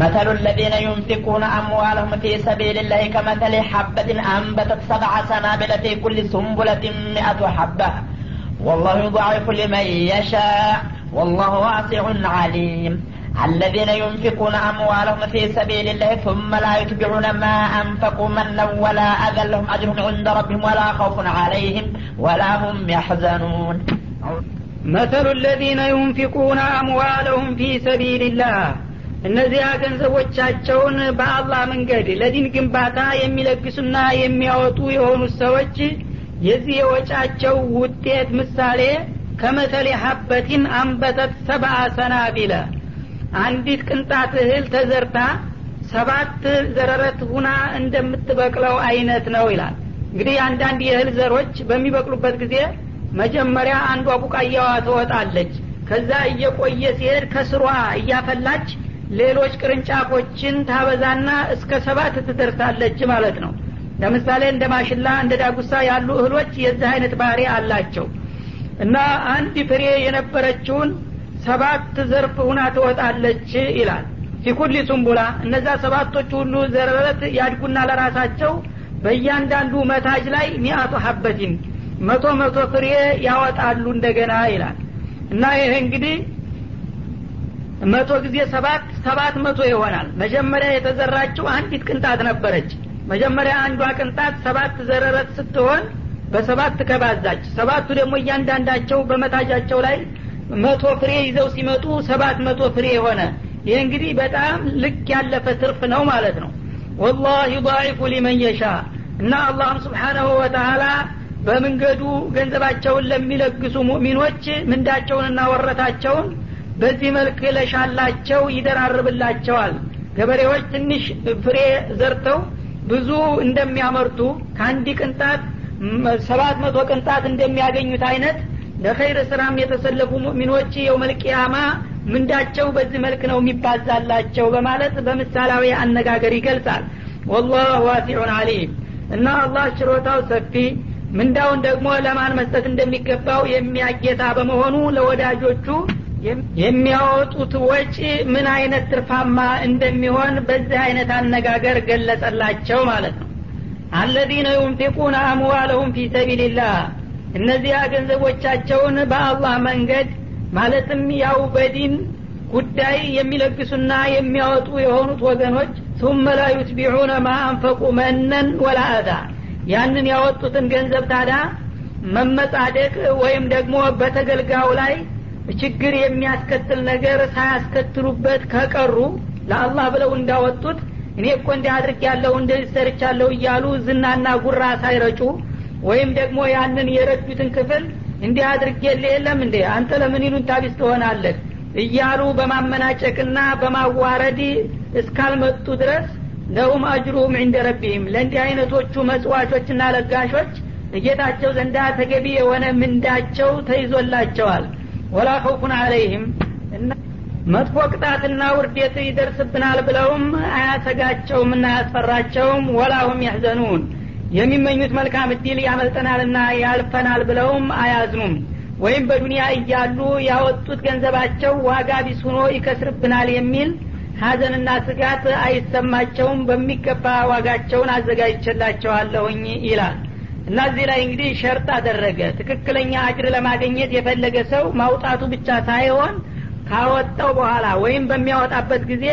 مثل الذين ينفقون أموالهم في سبيل الله كمثل حبة أنبتت سبع سنابل في كل سنبلة مئة حبة. والله يضاعف لمن يشاء. والله واسع عليم. الذين ينفقون أموالهم في سبيل الله ثم لا يتبعون ما أنفقوا منا ولا أذى لهم أجرهم عند ربهم ولا خوف عليهم ولا هم يحزنون. مثل الذين ينفقون أموالهم في سبيل الله እነዚያ ገንዘቦቻቸውን በአላህ መንገድ ለዲን ግንባታ የሚለግሱና የሚያወጡ የሆኑት ሰዎች የዚህ የወጫቸው ውጤት ምሳሌ ከመተሌ ሀበቲን አንበተት ሰብአ ሰናቢለ። አንዲት ቅንጣት እህል ተዘርታ ሰባት ዘረረት ሁና እንደምትበቅለው አይነት ነው ይላል። እንግዲህ አንዳንድ የእህል ዘሮች በሚበቅሉበት ጊዜ መጀመሪያ አንዷ ቡቃያዋ ትወጣለች። ከዛ እየቆየ ሲሄድ ከስሯ እያፈላች ሌሎች ቅርንጫፎችን ታበዛና እስከ ሰባት ትደርሳለች ማለት ነው። ለምሳሌ እንደ ማሽላ እንደ ዳጉሳ ያሉ እህሎች የዚህ አይነት ባህሪ አላቸው። እና አንድ ፍሬ የነበረችውን ሰባት ዘርፍ ሁና ትወጣለች ይላል። ፊኩሊ ሱምቡላ እነዛ ሰባቶች ሁሉ ዘረረት ያድጉና ለራሳቸው በእያንዳንዱ መታጅ ላይ ሚአቱ ሀበቲን መቶ መቶ ፍሬ ያወጣሉ እንደገና ይላል። እና ይህ እንግዲህ መቶ ጊዜ ሰባት ሰባት መቶ ይሆናል። መጀመሪያ የተዘራችው አንዲት ቅንጣት ነበረች። መጀመሪያ አንዷ ቅንጣት ሰባት ዘረረት ስትሆን በሰባት ከባዛች። ሰባቱ ደግሞ እያንዳንዳቸው በመታጃቸው ላይ መቶ ፍሬ ይዘው ሲመጡ ሰባት መቶ ፍሬ የሆነ። ይህ እንግዲህ በጣም ልክ ያለፈ ትርፍ ነው ማለት ነው። ወላሂ ዩዳዒፉ ሊመን የሻ እና አላህም ስብሓናሁ ወተላ በመንገዱ ገንዘባቸውን ለሚለግሱ ሙእሚኖች ምንዳቸውንና ወረታቸውን በዚህ መልክ ለሻላቸው ይደራርብላቸዋል። ገበሬዎች ትንሽ ፍሬ ዘርተው ብዙ እንደሚያመርቱ ከአንድ ቅንጣት ሰባት መቶ ቅንጣት እንደሚያገኙት አይነት ለኸይር ስራም የተሰለፉ ሙእሚኖች የውመልቅያማ ምንዳቸው በዚህ መልክ ነው የሚባዛላቸው በማለት በምሳሌያዊ አነጋገር ይገልጻል። ወላህ ዋሲዑን አሊም እና አላህ ችሮታው ሰፊ ምንዳውን ደግሞ ለማን መስጠት እንደሚገባው የሚያጌታ በመሆኑ ለወዳጆቹ የሚያወጡት ወጪ ምን አይነት ትርፋማ እንደሚሆን በዚህ አይነት አነጋገር ገለጸላቸው ማለት ነው አለዚነ ዩንፊቁነ አምዋለሁም ፊ ሰቢልላህ እነዚያ ገንዘቦቻቸውን በአላህ መንገድ ማለትም ያው በዲን ጉዳይ የሚለግሱና የሚያወጡ የሆኑት ወገኖች ثم لا يتبعون ما أنفقوا መነን ወላ አዛ ያንን ያወጡትን ገንዘብ ታዳ መመጻደቅ ወይም ደግሞ በተገልጋው ላይ ችግር የሚያስከትል ነገር ሳያስከትሉበት ከቀሩ ለአላህ ብለው እንዳወጡት እኔ እኮ እንዲህ አድርግ ያለው እንደዚህ ሰርቻለሁ እያሉ ዝናና ጉራ ሳይረጩ ወይም ደግሞ ያንን የረዱትን ክፍል እንዲህ አድርጌል የለም እንዴ? አንተ ለምን ይሉን ታቢስ ትሆናለህ? እያሉ በማመናጨቅና በማዋረድ እስካልመጡ ድረስ ለሁም አጅሩሁም ዕንደ ረቢህም። ለእንዲህ አይነቶቹ መጽዋቾችና ለጋሾች እጌታቸው ዘንዳ ተገቢ የሆነ ምንዳቸው ተይዞላቸዋል ወላ ከውፉን አለይህም መጥፎ ቅጣትና ውርዴት ይደርስብናል ብለውም አያሰጋቸውም እና አያስፈራቸውም። ወላሁም ያህዘኑን የሚመኙት መልካም እድል ያመልጠናልና ያልፈናል ብለውም አያዝኑም። ወይም በዱንያ እያሉ ያወጡት ገንዘባቸው ዋጋ ቢስ ሆኖ ይከስርብናል የሚል ሀዘንና ስጋት አይሰማቸውም። በሚገባ ዋጋቸውን አዘጋጅችላቸዋለሁኝ ይላል እና እዚህ ላይ እንግዲህ ሸርጥ አደረገ። ትክክለኛ አጅር ለማግኘት የፈለገ ሰው ማውጣቱ ብቻ ሳይሆን ካወጣው በኋላ ወይም በሚያወጣበት ጊዜ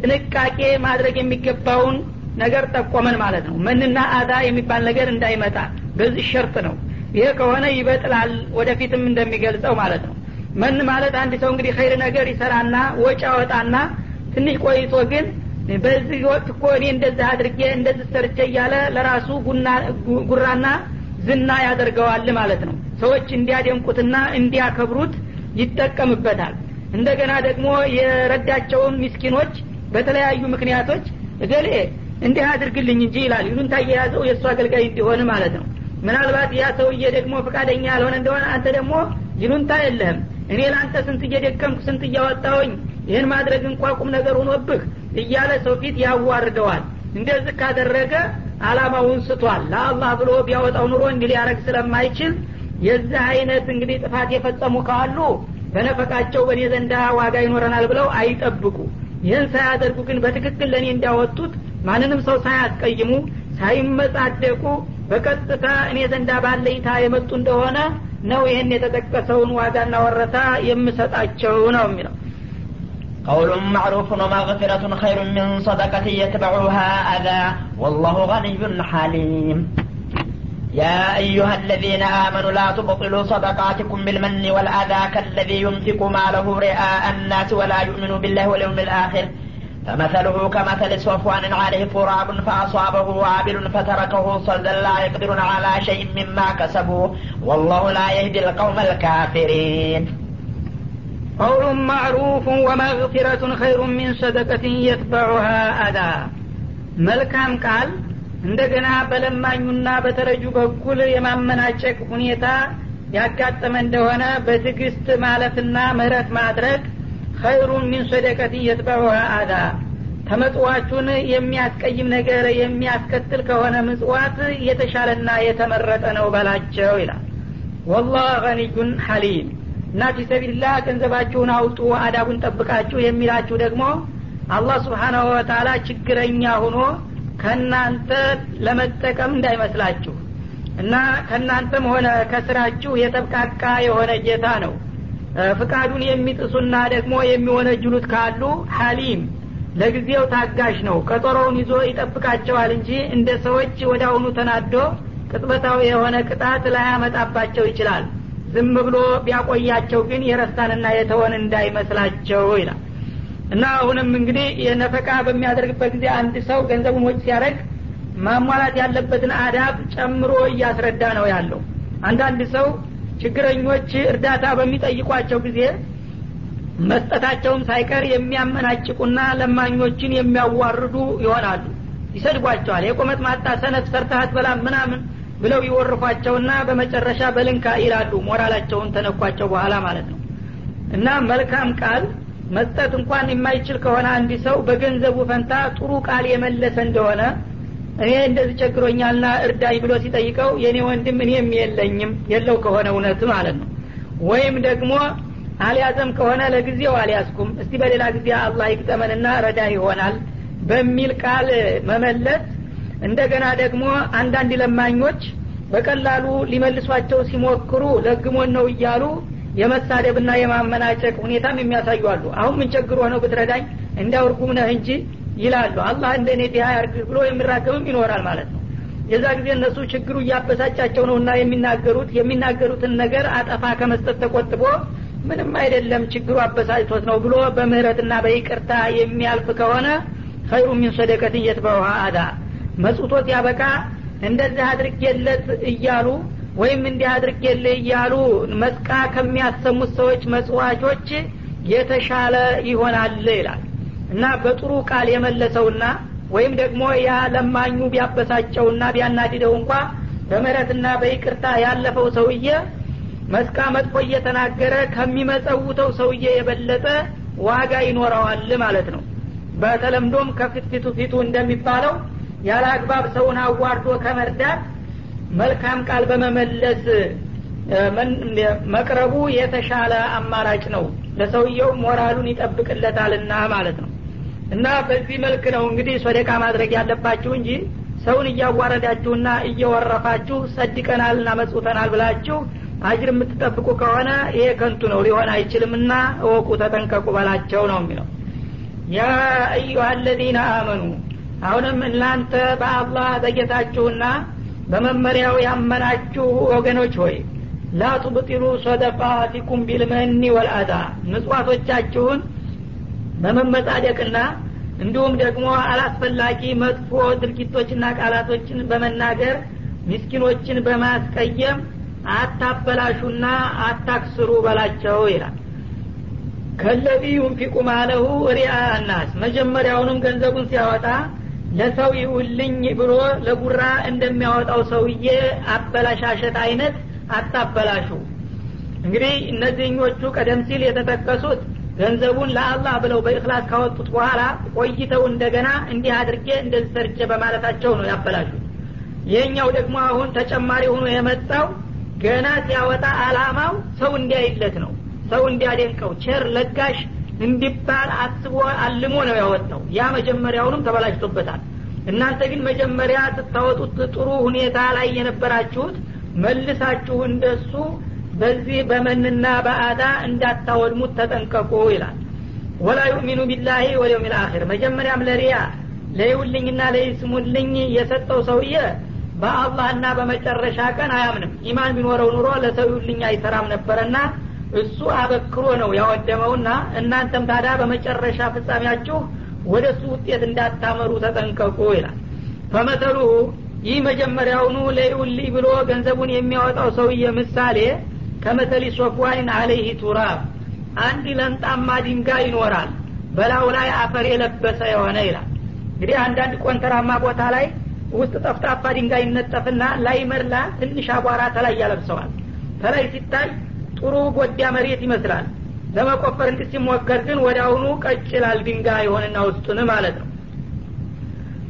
ጥንቃቄ ማድረግ የሚገባውን ነገር ጠቆመን ማለት ነው። መንና አዛ የሚባል ነገር እንዳይመጣ። በዚህ ሸርጥ ነው። ይሄ ከሆነ ይበጥላል ወደፊትም እንደሚገልጸው ማለት ነው። መን ማለት አንድ ሰው እንግዲህ ኸይር ነገር ይሰራና ወጪ አወጣና ትንሽ ቆይቶ ግን በዚህ ወቅት እኮ እኔ እንደዚህ አድርጌ እንደዚህ ሰርቼ እያለ ለራሱ ጉራና ዝና ያደርገዋል ማለት ነው። ሰዎች እንዲያደንቁትና እንዲያከብሩት ይጠቀምበታል። እንደገና ደግሞ የረዳቸውን ሚስኪኖች በተለያዩ ምክንያቶች እገሌ እንዲህ አድርግልኝ እንጂ ይላል። ይሉንታ እየያዘው የእሱ አገልጋይ እንዲሆን ማለት ነው። ምናልባት ያ ሰውዬ ደግሞ ፈቃደኛ ያልሆነ እንደሆነ አንተ ደግሞ ይሉንታ የለህም። እኔ ለአንተ ስንት እየደከምኩ ስንት እያወጣውኝ ይህን ማድረግ እንኳ ቁም ነገር ሆኖብህ እያለ ሰው ፊት ያዋርደዋል። እንደዚህ ካደረገ አላማውን ስቷል። ለአላህ ብሎ ቢያወጣው ኑሮ እንዲህ ሊያረግ ስለማይችል የዚህ አይነት እንግዲህ ጥፋት የፈጸሙ ካሉ በነፈቃቸው በእኔ ዘንዳ ዋጋ ይኖረናል ብለው አይጠብቁ። ይህን ሳያደርጉ ግን በትክክል ለእኔ እንዳወጡት ማንንም ሰው ሳያስቀይሙ ሳይመጻደቁ በቀጥታ እኔ ዘንዳ ባለይታ የመጡ እንደሆነ ነው ይህን የተጠቀሰውን ዋጋና ወረታ የምሰጣቸው ነው የሚለው قول معروف ومغفرة خير من صدقة يتبعها أذى. والله غني حليم. يا أيها الذين آمنوا لا تبطلوا صدقاتكم بالمن والأذى كالذي ينفق ماله رئاء الناس ولا يؤمن بالله واليوم الآخر. فمثله كمثل صفوان عليه تراب فأصابه وابل فتركه صلدا لا يقدرون على شيء مما كسبوا. والله لا يهدي القوم الكافرين. ቀውሉ ማዕሩፍ ወማግፊረቱን ኸይሩን ሚን ሰደቀትን የትበዑሃ አዳ መልካም ቃል እንደገና በለማኙና በተረጁ በኩል የማመናጨቅ ሁኔታ ያጋጠመ እንደሆነ በትግስት ማለፍና ምህረት ማድረግ ኸይሩን ሚን ሰደቀትን የትበዑሃ አዳ። ተመጽዋቹን የሚያስቀይም ነገር የሚያስከትል ከሆነ ምጽዋት የተሻለና የተመረጠ ነው በላቸው ይላል። ወላህ ገኒዩን ሐሊም። እና ፊሰቢልላህ ገንዘባችሁን አውጡ አዳቡን ጠብቃችሁ የሚላችሁ ደግሞ አላህ ስብሓናሁ ወተላ ችግረኛ ሁኖ ከእናንተ ለመጠቀም እንዳይመስላችሁ እና ከእናንተም ሆነ ከስራችሁ የተብቃቃ የሆነ ጌታ ነው። ፍቃዱን የሚጥሱና ደግሞ የሚወነጅሉት ካሉ ሐሊም ለጊዜው ታጋሽ ነው። ቀጠሮውን ይዞ ይጠብቃቸዋል እንጂ እንደ ሰዎች ወደ አሁኑ ተናዶ ቅጥበታዊ የሆነ ቅጣት ላያመጣባቸው ይችላል ዝም ብሎ ቢያቆያቸው ግን የረሳንና የተወን እንዳይመስላቸው ይላል። እና አሁንም እንግዲህ የነፈቃ በሚያደርግበት ጊዜ አንድ ሰው ገንዘቡን ወጭ ሲያደርግ ማሟላት ያለበትን አዳብ ጨምሮ እያስረዳ ነው ያለው። አንዳንድ ሰው ችግረኞች እርዳታ በሚጠይቋቸው ጊዜ መስጠታቸውም ሳይቀር የሚያመናጭቁና ለማኞችን የሚያዋርዱ ይሆናሉ። ይሰድቧቸዋል። የቆመጥ ማጣ ሰነፍ ሰርተሃት በላ ምናምን ብለው ይወርፏቸውና በመጨረሻ በልንካ ይላሉ። ሞራላቸውን ተነኳቸው በኋላ ማለት ነው። እና መልካም ቃል መስጠት እንኳን የማይችል ከሆነ አንድ ሰው በገንዘቡ ፈንታ ጥሩ ቃል የመለሰ እንደሆነ እኔ እንደዚህ ቸግሮኛልና እርዳኝ ብሎ ሲጠይቀው የእኔ ወንድም እኔም የለኝም የለው ከሆነ እውነት ማለት ነው። ወይም ደግሞ አልያዘም ከሆነ ለጊዜው አልያዝኩም እስቲ በሌላ ጊዜ አላህ ይግጠመንና ረዳ ይሆናል በሚል ቃል መመለስ እንደገና ደግሞ አንዳንድ ለማኞች በቀላሉ ሊመልሷቸው ሲሞክሩ ለግሞን ነው እያሉ የመሳደብና የማመናጨቅ ሁኔታም የሚያሳዩ አሁን ምን ቸግሮ ነው ብትረዳኝ እንዳውርጉም ነህ እንጂ ይላሉ። አላህ እንደ እኔ ዲያ ያርግ ብሎ የሚራገምም ይኖራል ማለት ነው። የዛ ጊዜ እነሱ ችግሩ እያበሳጫቸው ነውና የሚናገሩት የሚናገሩትን ነገር አጠፋ ከመስጠት ተቆጥቦ ምንም አይደለም ችግሩ አበሳጭቶት ነው ብሎ በምህረትና በይቅርታ የሚያልፍ ከሆነ ኸይሩ ሚን ሰደቀት እየትበውሃ አዳ መጽቶት ያበቃ እንደዚህ አድርጌለት እያሉ ወይም እንዲህ አድርጌልህ እያሉ መስቃ ከሚያሰሙት ሰዎች መጽዋቾች የተሻለ ይሆናል ይላል። እና በጥሩ ቃል የመለሰውና ወይም ደግሞ ያ ለማኙ ቢያበሳጨውና ቢያናድደው እንኳ በምህረትና በይቅርታ ያለፈው ሰውዬ መስቃ መጥፎ እየተናገረ ከሚመጸውተው ሰውዬ የበለጠ ዋጋ ይኖረዋል ማለት ነው። በተለምዶም ከፊት ፊቱ ፊቱ እንደሚባለው ያለ አግባብ ሰውን አዋርዶ ከመርዳት መልካም ቃል በመመለስ መቅረቡ የተሻለ አማራጭ ነው። ለሰውየው ሞራሉን ይጠብቅለታልና ማለት ነው። እና በዚህ መልክ ነው እንግዲህ ሶደቃ ማድረግ ያለባችሁ እንጂ ሰውን እያዋረዳችሁና እየወረፋችሁ ሰድቀናልና መጽውተናል ብላችሁ አጅር የምትጠብቁ ከሆነ ይሄ ከንቱ ነው ሊሆን አይችልምና እወቁ ተጠንቀቁ በላቸው ነው የሚለው። ያ አዩሀ አመኑ አሁንም እናንተ በአላህ በጌታችሁና በመመሪያው ያመናችሁ ወገኖች ሆይ ላቱብጢሉ ሰደቃቲኩም ቢልመኒ ወልአዳ ምጽዋቶቻችሁን በመመጻደቅና እንዲሁም ደግሞ አላስፈላጊ መጥፎ ድርጊቶችና ቃላቶችን በመናገር ምስኪኖችን በማስቀየም አታበላሹና አታክስሩ በላቸው ይላል። كالذي ينفق ماله رئاء الناس መጀመሪያውንም ገንዘቡን ሲያወጣ ለሰው ይውልኝ ብሎ ለጉራ እንደሚያወጣው ሰውዬ አበላሻሸት አይነት አታበላሹ። እንግዲህ እነዚህኞቹ ቀደም ሲል የተጠቀሱት ገንዘቡን ለአላህ ብለው በእክላስ ካወጡት በኋላ ቆይተው እንደገና እንዲህ አድርጌ እንደዚህ ሰርቼ በማለታቸው ነው ያበላሹት። ይህኛው ደግሞ አሁን ተጨማሪ ሆኖ የመጣው ገና ሲያወጣ አላማው ሰው እንዲያይለት ነው። ሰው እንዲያደንቀው ቸር ለጋሽ እንዲባል አስቦ አልሞ ነው ያወጣው። ያ መጀመሪያውንም ተበላሽቶበታል። እናንተ ግን መጀመሪያ ስታወጡት ጥሩ ሁኔታ ላይ የነበራችሁት መልሳችሁ እንደሱ በዚህ በመንና በአዳ እንዳታወድሙት ተጠንቀቁ ይላል። ወላ ዩእሚኑ ቢላሂ ወልየውም ልአኪር መጀመሪያም ለሪያ ለይውልኝና ለይስሙልኝ የሰጠው ሰውዬ በአላህና በመጨረሻ ቀን አያምንም። ኢማን ቢኖረው ኑሮ ለሰው ይውልኝ አይሰራም ነበረና እሱ አበክሮ ነው ያወደመውና እናንተም ታዲያ በመጨረሻ ፍጻሜያችሁ ወደ እሱ ውጤት እንዳታመሩ ተጠንቀቁ ይላል። فمثله ይህ መጀመሪያውኑ ለይውልኝ ብሎ ገንዘቡን የሚያወጣው ሰውዬ ምሳሌ كمثل صفوان عليه تراب አንድ ለንጣማ ድንጋይ ይኖራል በላው ላይ አፈር የለበሰ የሆነ ይላል። እንግዲህ አንዳንድ ቆንተራማ ቦታ ላይ ውስጥ ጠፍጣፋ ድንጋይ ይነጠፍና ላይ መርላ ትንሽ አቧራ ተላይ ያለብሰዋል። ተላይ ሲታይ ጥሩ ጎዳ መሬት ይመስላል። ለመቆፈር እንቅ ሲሞከር ግን ወደ አሁኑ ቀጭላል ድንጋይ የሆንና ውስጡን ማለት ነው።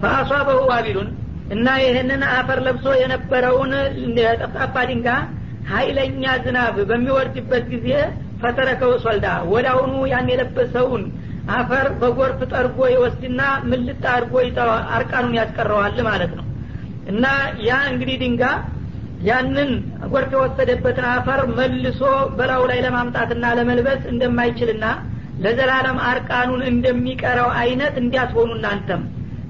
ፈአሷበሁ ዋቢሉን እና ይህንን አፈር ለብሶ የነበረውን ጠፍጣፋ ድንጋይ ሀይለኛ ዝናብ በሚወርድበት ጊዜ ፈተረከው ሶልዳ። ወደ አሁኑ ያን የለበሰውን አፈር በጎርፍ ጠርጎ ይወስድና ምልጥ አድርጎ አርቃኑን ያስቀረዋል ማለት ነው። እና ያ እንግዲህ ድንጋ ያንን ጎርፍ የወሰደበትን አፈር መልሶ በላዩ ላይ ለማምጣትና ለመልበስ እንደማይችልና ለዘላለም አርቃኑን እንደሚቀረው አይነት እንዲያስሆኑ እናንተም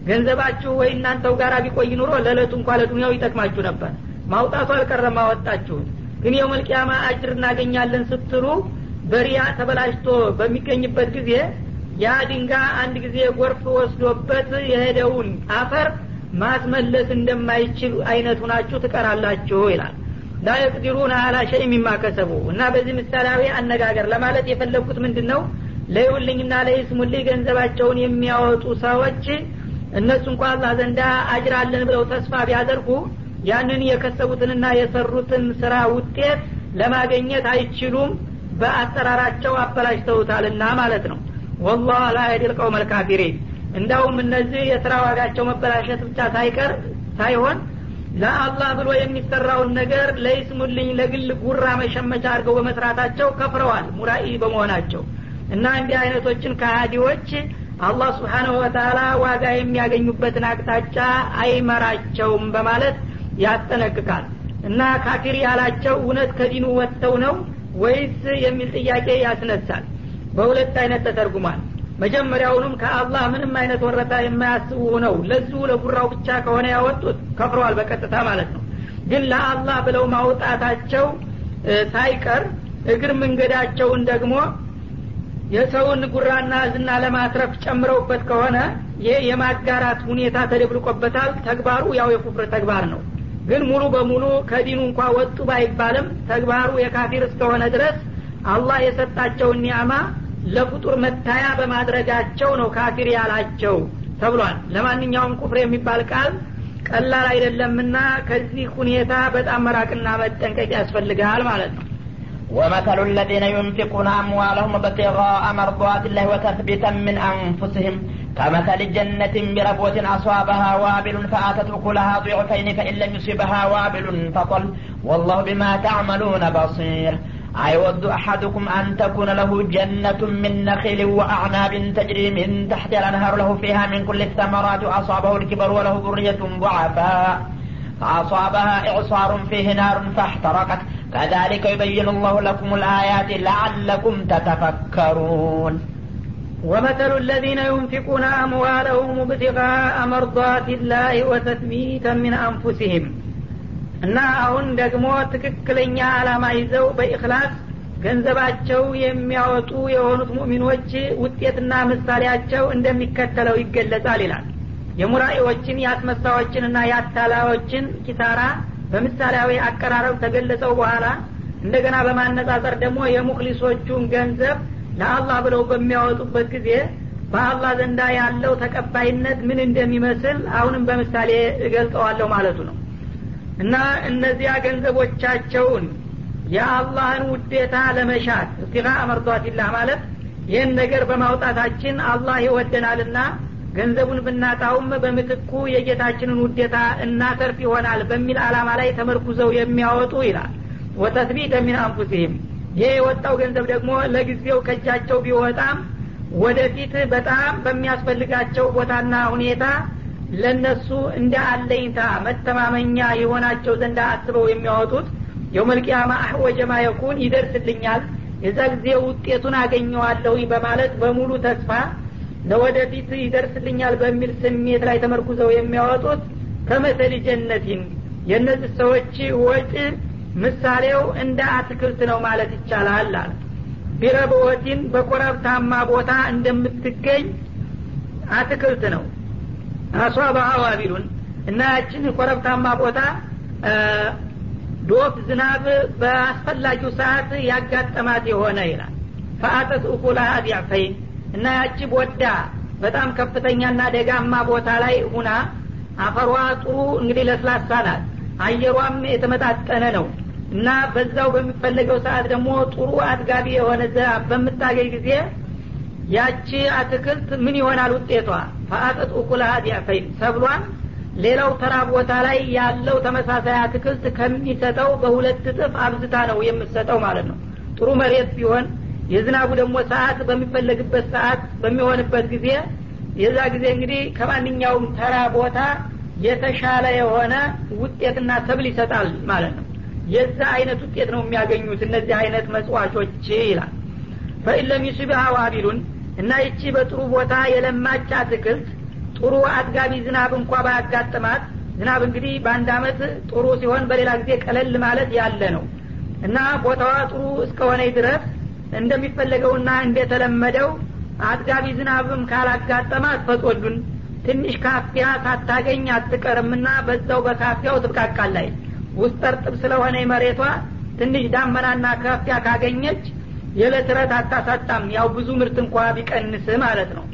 ገንዘባችሁ ወይ እናንተው ጋር ቢቆይ ኑሮ ለዕለቱ እንኳ ለዱኒያው ይጠቅማችሁ ነበር። ማውጣቱ አልቀረም አወጣችሁት። ግን የመልቅያማ አጅር እናገኛለን ስትሉ በሪያ ተበላሽቶ በሚገኝበት ጊዜ ያ ድንጋ አንድ ጊዜ ጎርፍ ወስዶበት የሄደውን አፈር ማስመለስ እንደማይችል አይነት ሁናችሁ ትቀራላችሁ ይላል። ላ የቅዲሩን አላ ሸይ የሚማከሰቡ እና በዚህ ምሳሌያዊ አነጋገር ለማለት የፈለግኩት ምንድን ነው ለይውልኝና ለይስሙልኝ ገንዘባቸውን የሚያወጡ ሰዎች እነሱ እንኳ አላህ ዘንዳ አጅራለን ብለው ተስፋ ቢያደርጉ ያንን የከሰቡትንና የሰሩትን ስራ ውጤት ለማገኘት አይችሉም። በአሰራራቸው አበላሽተውታልና ማለት ነው። ወላህ ላ የዲል ቀውም አልካፊሪን እንዳውም እነዚህ የስራ ዋጋቸው መበላሸት ብቻ ሳይቀር ሳይሆን ለአላህ ብሎ የሚሰራውን ነገር ለይስሙልኝ ለግል ጉራ መሸመቻ አድርገው በመስራታቸው ከፍረዋል ሙራኢ በመሆናቸው። እና እንዲህ አይነቶችን ከሃዲዎች አላህ ስብሓናሁ ወተላ ዋጋ የሚያገኙበትን አቅጣጫ አይመራቸውም በማለት ያስጠነቅቃል። እና ካፊር ያላቸው እውነት ከዲኑ ወጥተው ነው ወይስ የሚል ጥያቄ ያስነሳል? በሁለት አይነት ተተርጉሟል መጀመሪያውንም ከአላህ ምንም አይነት ወረታ የማያስቡ ነው ለዚሁ ለጉራው ብቻ ከሆነ ያወጡት ከፍረዋል በቀጥታ ማለት ነው። ግን ለአላህ ብለው ማውጣታቸው ሳይቀር እግር መንገዳቸውን ደግሞ የሰውን ጉራና ዝና ለማትረፍ ጨምረውበት ከሆነ ይህ የማጋራት ሁኔታ ተደብልቆበታል። ተግባሩ ያው የኩፍር ተግባር ነው። ግን ሙሉ በሙሉ ከዲኑ እንኳ ወጡ ባይባልም ተግባሩ የካፊር እስከሆነ ድረስ አላህ የሰጣቸውን ኒያማ ለፍጡር መታያ በማድረጋቸው ነው ካፊር ያላቸው ተብሏል ለማንኛውም ኩፍር የሚባል ቃል ቀላል አይደለምና ከዚህ ሁኔታ በጣም መራቅና መጠንቀቅ ያስፈልጋል ማለት ነው ومثل الذين ينفقون أموالهم ابتغاء مرضات الله وتثبيتا من أنفسهم كمثل جنة بربوة أصابها وابل فآتت أكلها ضعفين فإن لم يصبها وابل فطل والله بما تعملون بصير أيود أحدكم أن تكون له جنة من نخيل وأعناب تجري من تحت الأنهار له فيها من كل الثمرات أصابه الكبر وله ذرية ضعفاء. فأصابها إعصار فيه نار فاحترقت. كذلك يبين الله لكم الآيات لعلكم تتفكرون. ومثل الذين ينفقون أموالهم ابتغاء مرضات الله وتثبيتا من أنفسهم. እና አሁን ደግሞ ትክክለኛ አላማ ይዘው በኢክላስ ገንዘባቸው የሚያወጡ የሆኑት ሙእሚኖች ውጤትና ምሳሌያቸው እንደሚከተለው ይገለጻል ይላል። የሙራኢዎችን የአስመሳዎችንና የአታላዮችን ኪሳራ በምሳሌያዊ አቀራረብ ተገለጸው በኋላ እንደገና በማነጻጸር ደግሞ የሙክሊሶቹን ገንዘብ ለአላህ ብለው በሚያወጡበት ጊዜ በአላህ ዘንዳ ያለው ተቀባይነት ምን እንደሚመስል አሁንም በምሳሌ እገልጸዋለሁ ማለቱ ነው እና እነዚያ ገንዘቦቻቸውን የአላህን ውዴታ ለመሻት እስቲቃ መርዷቲላህ ማለት ይህን ነገር በማውጣታችን አላህ ይወደናልና ገንዘቡን ብናጣውም በምትኩ የጌታችንን ውዴታ እናተርፍ ይሆናል በሚል አላማ ላይ ተመርኩዘው የሚያወጡ ይላል። ወተስቢተ ሚን አንፉሲህም ይህ የወጣው ገንዘብ ደግሞ ለጊዜው ከእጃቸው ቢወጣም ወደፊት በጣም በሚያስፈልጋቸው ቦታና ሁኔታ ለነሱ እንደ አለኝታ መተማመኛ የሆናቸው ዘንድ አስበው የሚያወጡት የውመልቅያማ አህወጀማ የኩን ይደርስልኛል የዛ ጊዜ ውጤቱን አገኘዋለሁኝ በማለት በሙሉ ተስፋ ለወደፊት ይደርስልኛል በሚል ስሜት ላይ ተመርኩዘው የሚያወጡት ከመሰል ጀነቲን። የእነዚህ ሰዎች ወጭ ምሳሌው እንደ አትክልት ነው ማለት ይቻላል አለ ቢረብወቲን በኮረብታማ ቦታ እንደምትገኝ አትክልት ነው አሷባ አዋቢሉን እና ያችን ኮረብታማ ቦታ ዶፍ ዝናብ በአስፈላጊው ሰዓት ያጋጠማት የሆነ ይላል። ፈአተት እኩላሃ ዲዕፈይን እና ያቺ ቦዳ በጣም ከፍተኛና ደጋማ ቦታ ላይ ሁና አፈሯ ጥሩ እንግዲህ ለስላሳ ናት። አየሯም የተመጣጠነ ነው እና በዛው በሚፈለገው ሰዓት ደግሞ ጥሩ አጥጋቢ የሆነ በምታገኝ ጊዜ ያቺ አትክልት ምን ይሆናል ውጤቷ ፈአጠጥ ኡኩልሃ ዲዕፈይን ሰብሏን ሌላው ተራ ቦታ ላይ ያለው ተመሳሳይ አትክልት ከሚሰጠው በሁለት እጥፍ አብዝታ ነው የምትሰጠው ማለት ነው። ጥሩ መሬት ቢሆን የዝናቡ ደግሞ ሰዓት በሚፈለግበት ሰዓት በሚሆንበት ጊዜ የዛ ጊዜ እንግዲህ ከማንኛውም ተራ ቦታ የተሻለ የሆነ ውጤትና ሰብል ይሰጣል ማለት ነው። የዛ አይነት ውጤት ነው የሚያገኙት እነዚህ አይነት መጽዋቾች ይላል። ፈኢለም ዩስቢሃ ዋቢሉን እና ይቺ በጥሩ ቦታ የለማች አትክልት ጥሩ አጥጋቢ ዝናብ እንኳ ባያጋጥማት ዝናብ እንግዲህ በአንድ አመት ጥሩ ሲሆን በሌላ ጊዜ ቀለል ማለት ያለ ነው። እና ቦታዋ ጥሩ እስከሆነ ድረስ እንደሚፈለገውና እንደተለመደው አጥጋቢ ዝናብም ካላጋጠማት ፈጦሉን ትንሽ ካፊያ ሳታገኝ አትቀርምና በዛው በካፊያው ትብቃቃላይ ውስጥ እርጥብ ስለሆነ መሬቷ ትንሽ ዳመናና ካፊያ ካገኘች የዕለት ረት አታሳጣም። ያው ብዙ ምርት እንኳ ቢቀንስ ማለት ነው።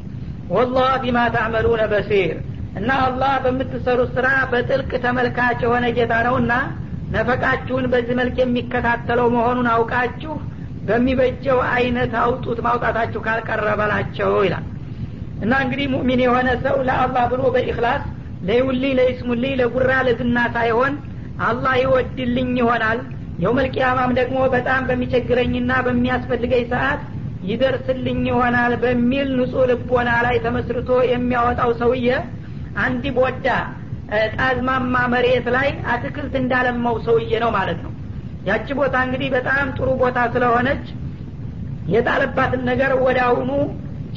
والله بما تعملون بصير። እና አላህ በምትሰሩት ስራ በጥልቅ ተመልካች የሆነ ጌታ ነውና ነፈቃችሁን በዚህ መልክ የሚከታተለው መሆኑን አውቃችሁ በሚበጀው አይነት አውጡት ማውጣታችሁ ካልቀረበላቸው ይላል። እና እንግዲህ ሙእሚን የሆነ ሰው ለአላህ ብሎ በኢክላስ ለይውልይ ለይስሙልይ ለጉራ ለዝና ሳይሆን አላህ ይወድልኝ ይሆናል የውመልቅያማም ደግሞ በጣም በሚቸግረኝና በሚያስፈልገኝ ሰዓት ይደርስልኝ ይሆናል በሚል ንጹህ ልቦና ላይ ተመስርቶ የሚያወጣው ሰውዬ አንድ ቦዳ ጣዝማማ መሬት ላይ አትክልት እንዳለማው ሰውዬ ነው ማለት ነው። ያቺ ቦታ እንግዲህ በጣም ጥሩ ቦታ ስለሆነች የጣለባትን ነገር ወደ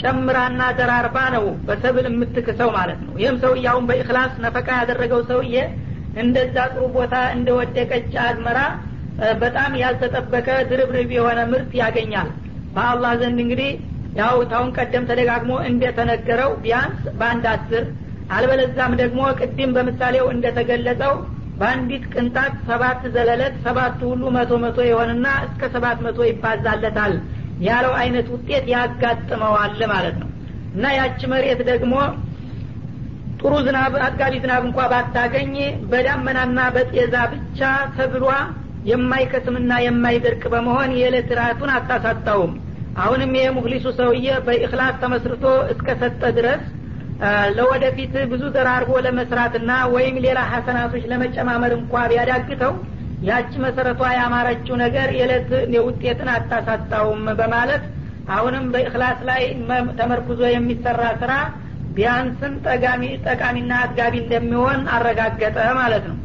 ጨምራና ደራርባ ነው በሰብል የምትክሰው ማለት ነው። ይህም ሰውዬ አሁን በኢክላስ ነፈቃ ያደረገው ሰውዬ እንደዛ ጥሩ ቦታ እንደወደቀች አዝመራ በጣም ያልተጠበቀ ድርብርብ የሆነ ምርት ያገኛል። በአላህ ዘንድ እንግዲህ ያው ታሁን ቀደም ተደጋግሞ እንደተነገረው ቢያንስ በአንድ አስር አልበለዛም ደግሞ ቅድም በምሳሌው እንደተገለጸው በአንዲት ቅንጣት ሰባት ዘለለት ሰባቱ ሁሉ መቶ መቶ የሆንና እስከ ሰባት መቶ ይባዛለታል ያለው አይነት ውጤት ያጋጥመዋል ማለት ነው። እና ያቺ መሬት ደግሞ ጥሩ ዝናብ አጥጋቢ ዝናብ እንኳ ባታገኝ በዳመናና በጤዛ ብቻ ሰብሏ የማይከስምና የማይደርቅ በመሆን የዕለት ራቱን አታሳጣውም። አሁንም ይሄ ሰውዬ በኢክላስ ተመስርቶ እስከሰጠ ድረስ ለወደፊት ብዙ ደራርቦ ለመስራትና ወይም ሌላ ሀሰናቶች ለመጨማመር እንኳ ቢያዳግተው ያቺ መሰረቷ ያማረችው ነገር የዕለት ውጤትን አታሳጣውም በማለት አሁንም በእክላስ ላይ ተመርኩዞ የሚሰራ ስራ ቢያንስም ጠቃሚ ጠቃሚና አጥጋቢ እንደሚሆን አረጋገጠ ማለት ነው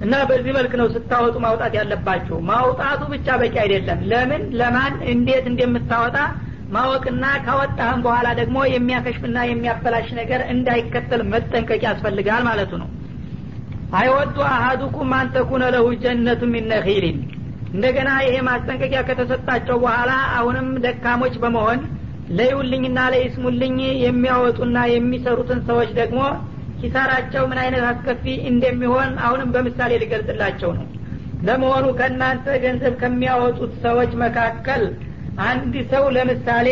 እና በዚህ መልክ ነው ስታወጡ ማውጣት ያለባችሁ። ማውጣቱ ብቻ በቂ አይደለም። ለምን? ለማን? እንዴት እንደምታወጣ ማወቅና ካወጣህም በኋላ ደግሞ የሚያከሽፍና የሚያበላሽ ነገር እንዳይከተል መጠንቀቅ ያስፈልጋል ማለቱ ነው። አይወዱ አሀዱኩም አንተኩነ ለሁ ጀነቱ ሚን እንደገና ይሄ ማስጠንቀቂያ ከተሰጣቸው በኋላ አሁንም ደካሞች በመሆን ለይውልኝና ለይስሙልኝ የሚያወጡና የሚሰሩትን ሰዎች ደግሞ ኪሳራቸው ምን አይነት አስከፊ እንደሚሆን አሁንም በምሳሌ ሊገልጽላቸው ነው። ለመሆኑ ከእናንተ ገንዘብ ከሚያወጡት ሰዎች መካከል አንድ ሰው ለምሳሌ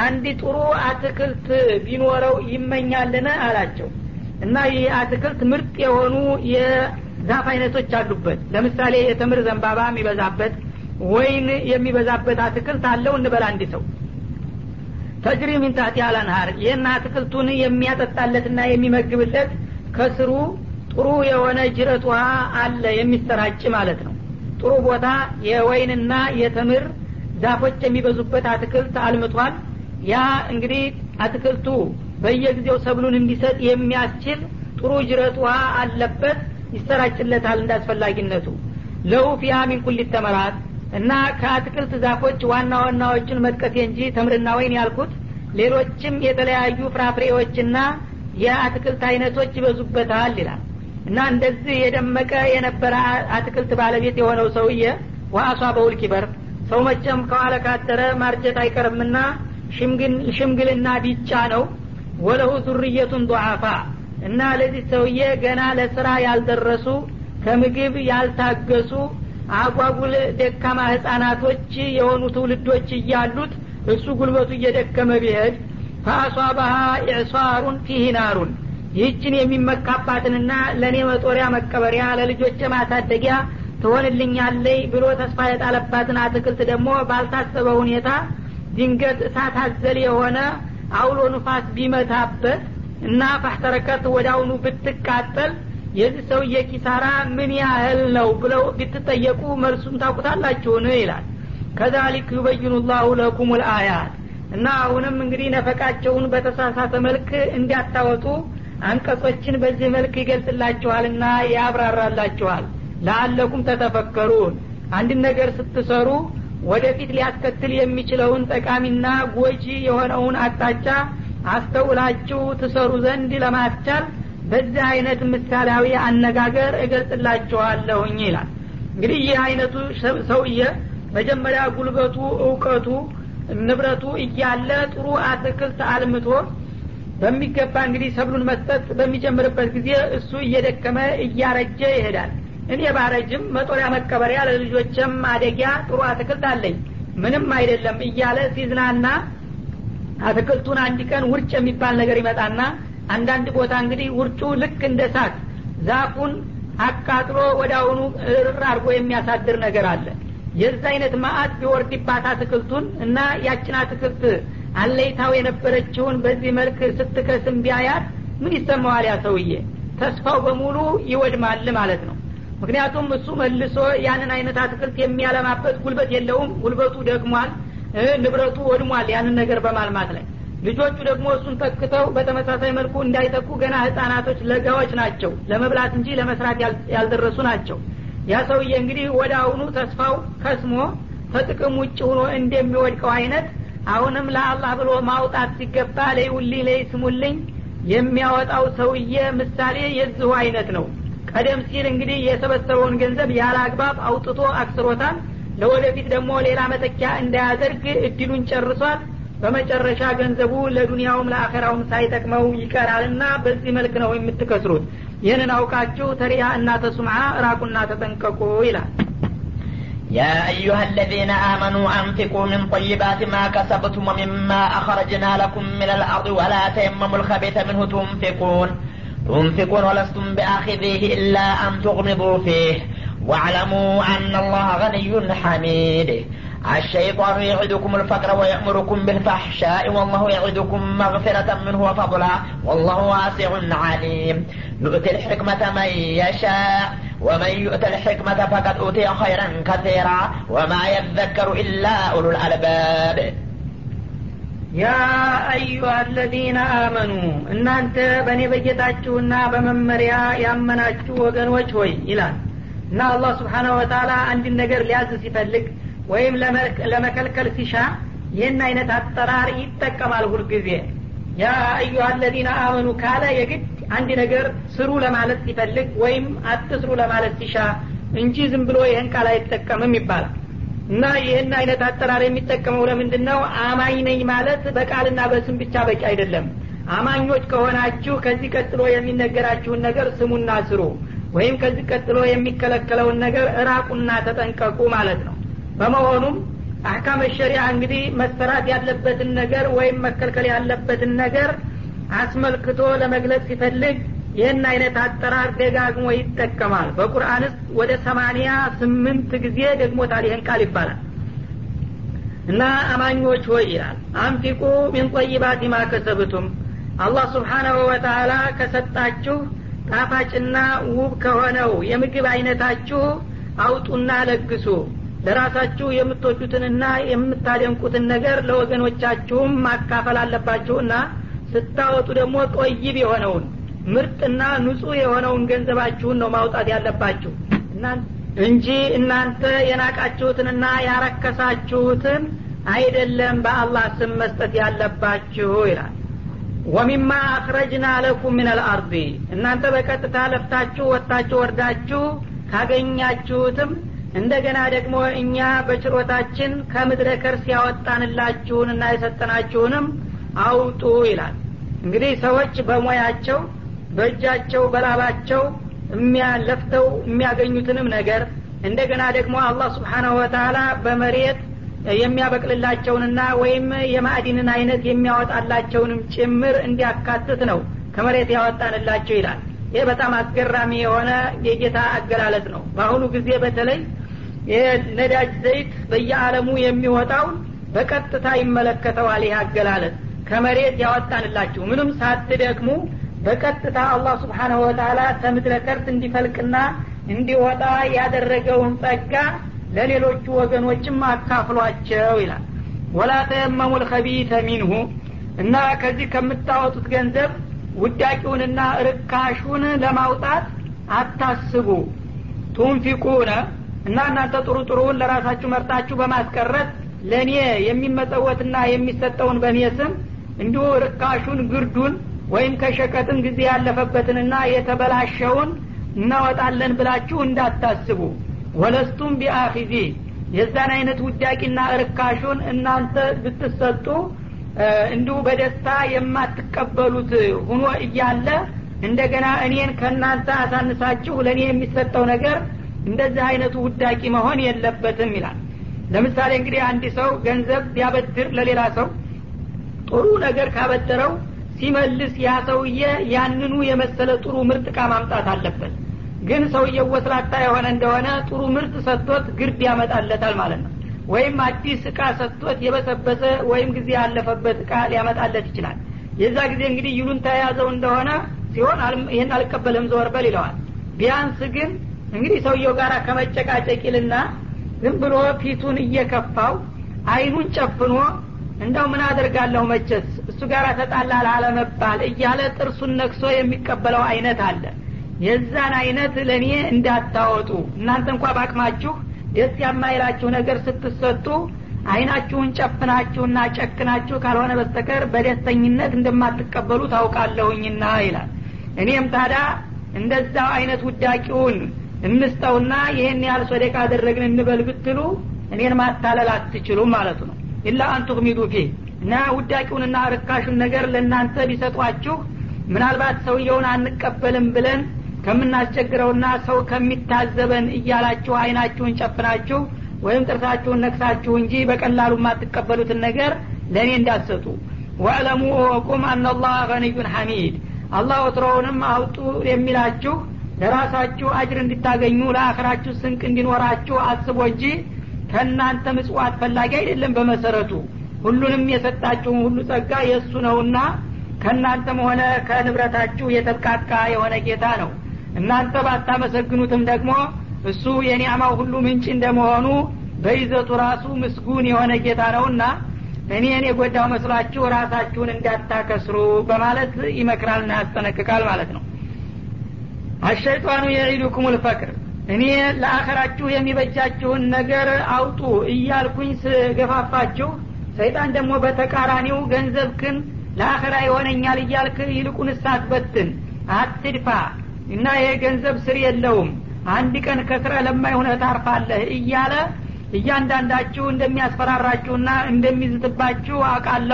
አንድ ጥሩ አትክልት ቢኖረው ይመኛልን? አላቸው። እና ይህ አትክልት ምርጥ የሆኑ የዛፍ አይነቶች አሉበት። ለምሳሌ የተምር ዘንባባ የሚበዛበት ወይን የሚበዛበት አትክልት አለው እንበል አንድ ሰው ተጅሪ ሚን ታህቲ አልአንሃር ይህን አትክልቱን የሚያጠጣለትና የሚመግብለት ከስሩ ጥሩ የሆነ ጅረት ውሃ አለ የሚሰራጭ ማለት ነው። ጥሩ ቦታ የወይንና የተምር ዛፎች የሚበዙበት አትክልት አልምቷል ያ እንግዲህ አትክልቱ በየጊዜው ሰብሉን እንዲሰጥ የሚያስችል ጥሩ ጅረት ውሃ አለበት ይሰራጭለታል እንዳስፈላጊነቱ። ለው ፊያ ሚን ኩል ተመራት እና ከአትክልት ዛፎች ዋና ዋናዎችን መጥቀሴ እንጂ ተምርና ወይን ያልኩት ሌሎችም የተለያዩ ፍራፍሬዎችና የአትክልት አይነቶች ይበዙበታል ይላል። እና እንደዚህ የደመቀ የነበረ አትክልት ባለቤት የሆነው ሰውዬ ዋአሷ በውል ኪበር ሰው መቸም ከኋላ ካደረ ማርጀት አይቀርምና ሽምግልና ቢጫ ነው። ወለሁ ዙርየቱን ضعፋ እና ለዚህ ሰውዬ ገና ለስራ ያልደረሱ ከምግብ ያልታገሱ አጓጉል ደካማ ህጻናቶች የሆኑ ትውልዶች እያሉት እሱ ጉልበቱ እየደከመ ቢሄድ ፈአሷባሃ ኢዕሷሩን ፊህ ናሩን። ይህችን የሚመካባትንና ለእኔ መጦሪያ መቀበሪያ ለልጆች ማሳደጊያ ትሆንልኛለይ ብሎ ተስፋ የጣለባትን አትክልት ደግሞ ባልታሰበ ሁኔታ ድንገት እሳት አዘል የሆነ አውሎ ንፋስ ቢመታበት እና ፋህተረከት ወዳውኑ ብትቃጠል የዚህ ሰውዬ ኪሳራ ምን ያህል ነው ብለው ብትጠየቁ መልሱን ታውቁታላችሁን ይላል። ከዛሊክ ዩበይኑ ላሁ ለኩም ልአያት እና አሁንም እንግዲህ ነፈቃቸውን በተሳሳተ መልክ እንዲያታወጡ አንቀጾችን በዚህ መልክ ይገልጽላችኋልና ያብራራላችኋል። ለአለኩም ተተፈከሩን። አንድን ነገር ስትሰሩ ወደፊት ሊያስከትል የሚችለውን ጠቃሚና ጎጂ የሆነውን አቅጣጫ አስተውላችሁ ትሰሩ ዘንድ ለማስቻል በዚህ አይነት ምሳሌያዊ አነጋገር እገልጽላችኋለሁኝ ይላል። እንግዲህ ይህ አይነቱ ሰውዬ መጀመሪያ ጉልበቱ እውቀቱ ንብረቱ እያለ ጥሩ አትክልት አልምቶ በሚገባ እንግዲህ ሰብሉን መስጠት በሚጀምርበት ጊዜ እሱ እየደከመ እያረጀ ይሄዳል። እኔ ባረጅም መጦሪያ መቀበሪያ ለልጆችም አደጊያ ጥሩ አትክልት አለኝ ምንም አይደለም እያለ ሲዝናና አትክልቱን አንድ ቀን ውርጭ የሚባል ነገር ይመጣና አንዳንድ ቦታ እንግዲህ ውርጩ ልክ እንደ ሳት ዛፉን አቃጥሎ ወደ አሁኑ እርር አድርጎ የሚያሳድር ነገር አለ። የዛ አይነት ማአት ቢወርድባት አትክልቱን እና ያችን አትክልት አለይታው የነበረችውን በዚህ መልክ ስትከስም ቢያያት ምን ይሰማዋል ያ ሰውዬ? ተስፋው በሙሉ ይወድማል ማለት ነው። ምክንያቱም እሱ መልሶ ያንን አይነት አትክልት የሚያለማበት ጉልበት የለውም። ጉልበቱ ደግሟል ንብረቱ ወድሟል ያንን ነገር በማልማት ላይ ልጆቹ ደግሞ እሱን ተክተው በተመሳሳይ መልኩ እንዳይተኩ ገና ህጻናቶች ለጋዎች ናቸው ለመብላት እንጂ ለመስራት ያልደረሱ ናቸው። ያ ሰውዬ እንግዲህ ወደ አሁኑ ተስፋው ከስሞ ከጥቅም ውጭ ሆኖ እንደሚወድቀው አይነት አሁንም ለአላህ ብሎ ማውጣት ሲገባ ለይውልኝ ለይ ስሙልኝ የሚያወጣው ሰውዬ ምሳሌ የዚሁ አይነት ነው። ቀደም ሲል እንግዲህ የሰበሰበውን ገንዘብ ያለ አግባብ አውጥቶ አክስሮታል። ለወደፊት ደግሞ ሌላ መተኪያ እንዳያደርግ እድሉን ጨርሷል በመጨረሻ ገንዘቡ ለዱንያውም ለአኸራውም ሳይጠቅመው ይቀራልና በዚህ መልክ ነው የምትከስሩት ይህንን አውቃችሁ ተሪያ እናተ ሱምዓ ራቁና ተጠንቀቁ ይላል يا أيها الذين آمنوا أنفقوا من طيبات ما كسبتم ومما أخرجنا لكم من الأرض ولا تيمموا الخبيث منه تنفقون تنفقون ولستم بآخذيه إلا أن تغمضوا فيه واعلموا أن الله غني حميد الشيطان يعدكم الفقر ويأمركم بالفحشاء والله يعدكم مغفرة منه وفضلا والله واسع عليم نؤتي الحكمة من يشاء ومن يؤت الحكمة فقد أوتي خيرا كثيرا وما يذكر إلا أولو الألباب ያ አዩሃ አለዚነ አመኑ እናንተ በእኔ በጌታችሁና በመመሪያ ያመናችሁ ወገኖች ሆይ ይላል እና አላህ ስብሓናሁ ወተላ አንድን ነገር ሊያዝ ሲፈልግ ወይም ለመከልከል ሲሻ ይህን አይነት አጠራር ይጠቀማል ሁልጊዜ። ያ አዩሃ አለዚነ አመኑ ካለ የግድ አንድ ነገር ስሩ ለማለት ሲፈልግ ወይም አትስሩ ለማለት ሲሻ እንጂ ዝም ብሎ ይህን ቃል አይጠቀምም ይባላል። እና ይህን አይነት አጠራር የሚጠቀመው ለምንድን ነው አማኝ ነኝ ማለት በቃልና በስም ብቻ በቂ አይደለም። አማኞች ከሆናችሁ ከዚህ ቀጥሎ የሚነገራችሁን ነገር ስሙና ስሩ። ወይም ከዚህ ቀጥሎ የሚከለከለውን ነገር እራቁና ተጠንቀቁ ማለት ነው በመሆኑም አህካም ሸሪያ እንግዲህ መሰራት ያለበትን ነገር ወይም መከልከል ያለበትን ነገር አስመልክቶ ለመግለጽ ሲፈልግ ይህን አይነት አጠራር ደጋግሞ ይጠቀማል። በቁርአን ውስጥ ወደ ሰማኒያ ስምንት ጊዜ ደግሞታል ይህን ቃል ይባላል። እና አማኞች ሆይ ይላል አንፊቁ ሚን ጠይባት ማ ከሰብቱም አላህ ስብሓናሁ ወተላ ከሰጣችሁ ጣፋጭና ውብ ከሆነው የምግብ አይነታችሁ አውጡና ለግሱ ለራሳችሁ የምትወዱትንና የምታደንቁትን ነገር ለወገኖቻችሁም ማካፈል አለባችሁና ስታወጡ ደግሞ ጦይብ የሆነውን ምርጥና ንጹህ የሆነውን ገንዘባችሁን ነው ማውጣት ያለባችሁ። እንጂ እናንተ የናቃችሁትንና ያረከሳችሁትን አይደለም በአላህ ስም መስጠት ያለባችሁ ይላል። ወሚማ አክረጅና ለኩም ምን አልአርዲ እናንተ በቀጥታ ለፍታችሁ ወጥታችሁ ወርዳችሁ ካገኛችሁትም እንደገና ደግሞ እኛ በችሮታችን ከምድረ ከርስ ያወጣንላችሁንና የሰጠናችሁንም አውጡ ይላል። እንግዲህ ሰዎች በሙያቸው በእጃቸው በላባቸው ለፍተው የሚያገኙትንም ነገር እንደገና ደግሞ አላህ ስብሓናሁ ወተላ በመሬት የሚያበቅልላቸውንና ወይም የማዕዲንን አይነት የሚያወጣላቸውንም ጭምር እንዲያካትት ነው ከመሬት ያወጣንላቸው ይላል። ይህ በጣም አስገራሚ የሆነ የጌታ አገላለጽ ነው። በአሁኑ ጊዜ በተለይ የነዳጅ ዘይት በየአለሙ የሚወጣውን በቀጥታ ይመለከተዋል ይህ አገላለጽ። ከመሬት ያወጣንላችሁ ምንም ሳትደክሙ በቀጥታ አላህ ስብሓናሁ ወተላ ከምድረ ከርስ እንዲፈልቅና እንዲወጣ ያደረገውን ጸጋ ለሌሎቹ ወገኖችም አካፍሏቸው ይላል። ወላ ተየመሙ ልከቢተ ሚንሁ እና ከዚህ ከምታወጡት ገንዘብ ውዳቂውንና ርካሹን ለማውጣት አታስቡ። ቱንፊቁነ እና እናንተ ጥሩ ጥሩውን ለራሳችሁ መርጣችሁ በማስቀረት ለእኔ የሚመጸወትና የሚሰጠውን በእኔ ስም እንዲሁ ርካሹን ግርዱን ወይም ከሸቀጥም ጊዜ ያለፈበትንና የተበላሸውን እናወጣለን ብላችሁ እንዳታስቡ። ወለስቱም ቢአፊዚ የዛን አይነት ውዳቂና እርካሹን እናንተ ብትሰጡ እንዲሁ በደስታ የማትቀበሉት ሁኖ እያለ እንደገና እኔን ከእናንተ አሳንሳችሁ ለእኔ የሚሰጠው ነገር እንደዚህ አይነቱ ውዳቂ መሆን የለበትም ይላል። ለምሳሌ እንግዲህ አንድ ሰው ገንዘብ ቢያበድር ለሌላ ሰው ጥሩ ነገር ካበደረው ሲመልስ ያ ሰውዬ ያንኑ የመሰለ ጥሩ ምርጥ እቃ ማምጣት አለበት። ግን ሰውየው ወስላታ የሆነ እንደሆነ ጥሩ ምርት ሰጥቶት ግርድ ያመጣለታል ማለት ነው። ወይም አዲስ እቃ ሰጥቶት የበሰበሰ ወይም ጊዜ ያለፈበት እቃ ሊያመጣለት ይችላል። የዛ ጊዜ እንግዲህ ይሉን ተያዘው እንደሆነ ሲሆን ይህን አልቀበልም ዘወር በል ይለዋል። ቢያንስ ግን እንግዲህ ሰውየው ጋር ከመጨቃጨቂልና ዝም ብሎ ፊቱን እየከፋው አይኑን ጨፍኖ እንደው ምን አደርጋለሁ መቸስ እሱ ጋር ተጣላል አለመባል እያለ ጥርሱን ነክሶ የሚቀበለው አይነት አለ። የዛን አይነት ለእኔ እንዳታወጡ። እናንተ እንኳ ባቅማችሁ ደስ የማይላችሁ ነገር ስትሰጡ አይናችሁን ጨፍናችሁና ጨክናችሁ ካልሆነ በስተቀር በደስተኝነት እንደማትቀበሉ ታውቃለሁኝና ይላል። እኔም ታዲያ እንደዛው አይነት ውዳቂውን እንስጠውና ይህን ያህል ሶደቃ አደረግን እንበል ብትሉ እኔን ማታለል አትችሉም ማለቱ ነው። ኢላ አንቱቅሚዱ ፊህ እና ውዳቂውንና ርካሹን ነገር ለእናንተ ቢሰጧችሁ ምናልባት ሰውየውን አንቀበልም ብለን ከምናስቸግረውና ሰው ከሚታዘበን እያላችሁ አይናችሁን ጨፍናችሁ ወይም ጥርሳችሁን ነክሳችሁ እንጂ በቀላሉ የማትቀበሉትን ነገር ለእኔ እንዳትሰጡ። ወዕለሙ እወቁም አናላህ ገኒዩን ሐሚድ። አላህ ወትሮውንም አውጡ የሚላችሁ ለራሳችሁ አጅር እንድታገኙ ለአኸራችሁ ስንቅ እንዲኖራችሁ አስቦ እንጂ ከእናንተ ምጽዋት ፈላጊ አይደለም በመሰረቱ። ሁሉንም የሰጣችሁን ሁሉ ጸጋ የእሱ ነውና ከእናንተም ሆነ ከንብረታችሁ የተብቃቃ የሆነ ጌታ ነው። እናንተ ባታመሰግኑትም ደግሞ እሱ የኒዕማው ሁሉ ምንጭ እንደመሆኑ በይዘቱ ራሱ ምስጉን የሆነ ጌታ ነውና እኔን የጎዳው መስሏችሁ ራሳችሁን እንዳታከስሩ በማለት ይመክራልና ያስጠነቅቃል ማለት ነው አሸይጣኑ የዒዱኩም ልፈቅር። እኔ ለአኸራችሁ የሚበጃችሁን ነገር አውጡ እያልኩኝ ስገፋፋችሁ ሰይጣን ደግሞ በተቃራኒው ገንዘብክን ለአኸራ ይሆነኛል እያልክ ይልቁን ሳትበትን አትድፋ። እና ይሄ ገንዘብ ስር የለውም። አንድ ቀን ከስረ ለማይሆነ ታርፋለህ እያለ እያንዳንዳችሁ እንደሚያስፈራራችሁና እንደሚዝትባችሁ አለ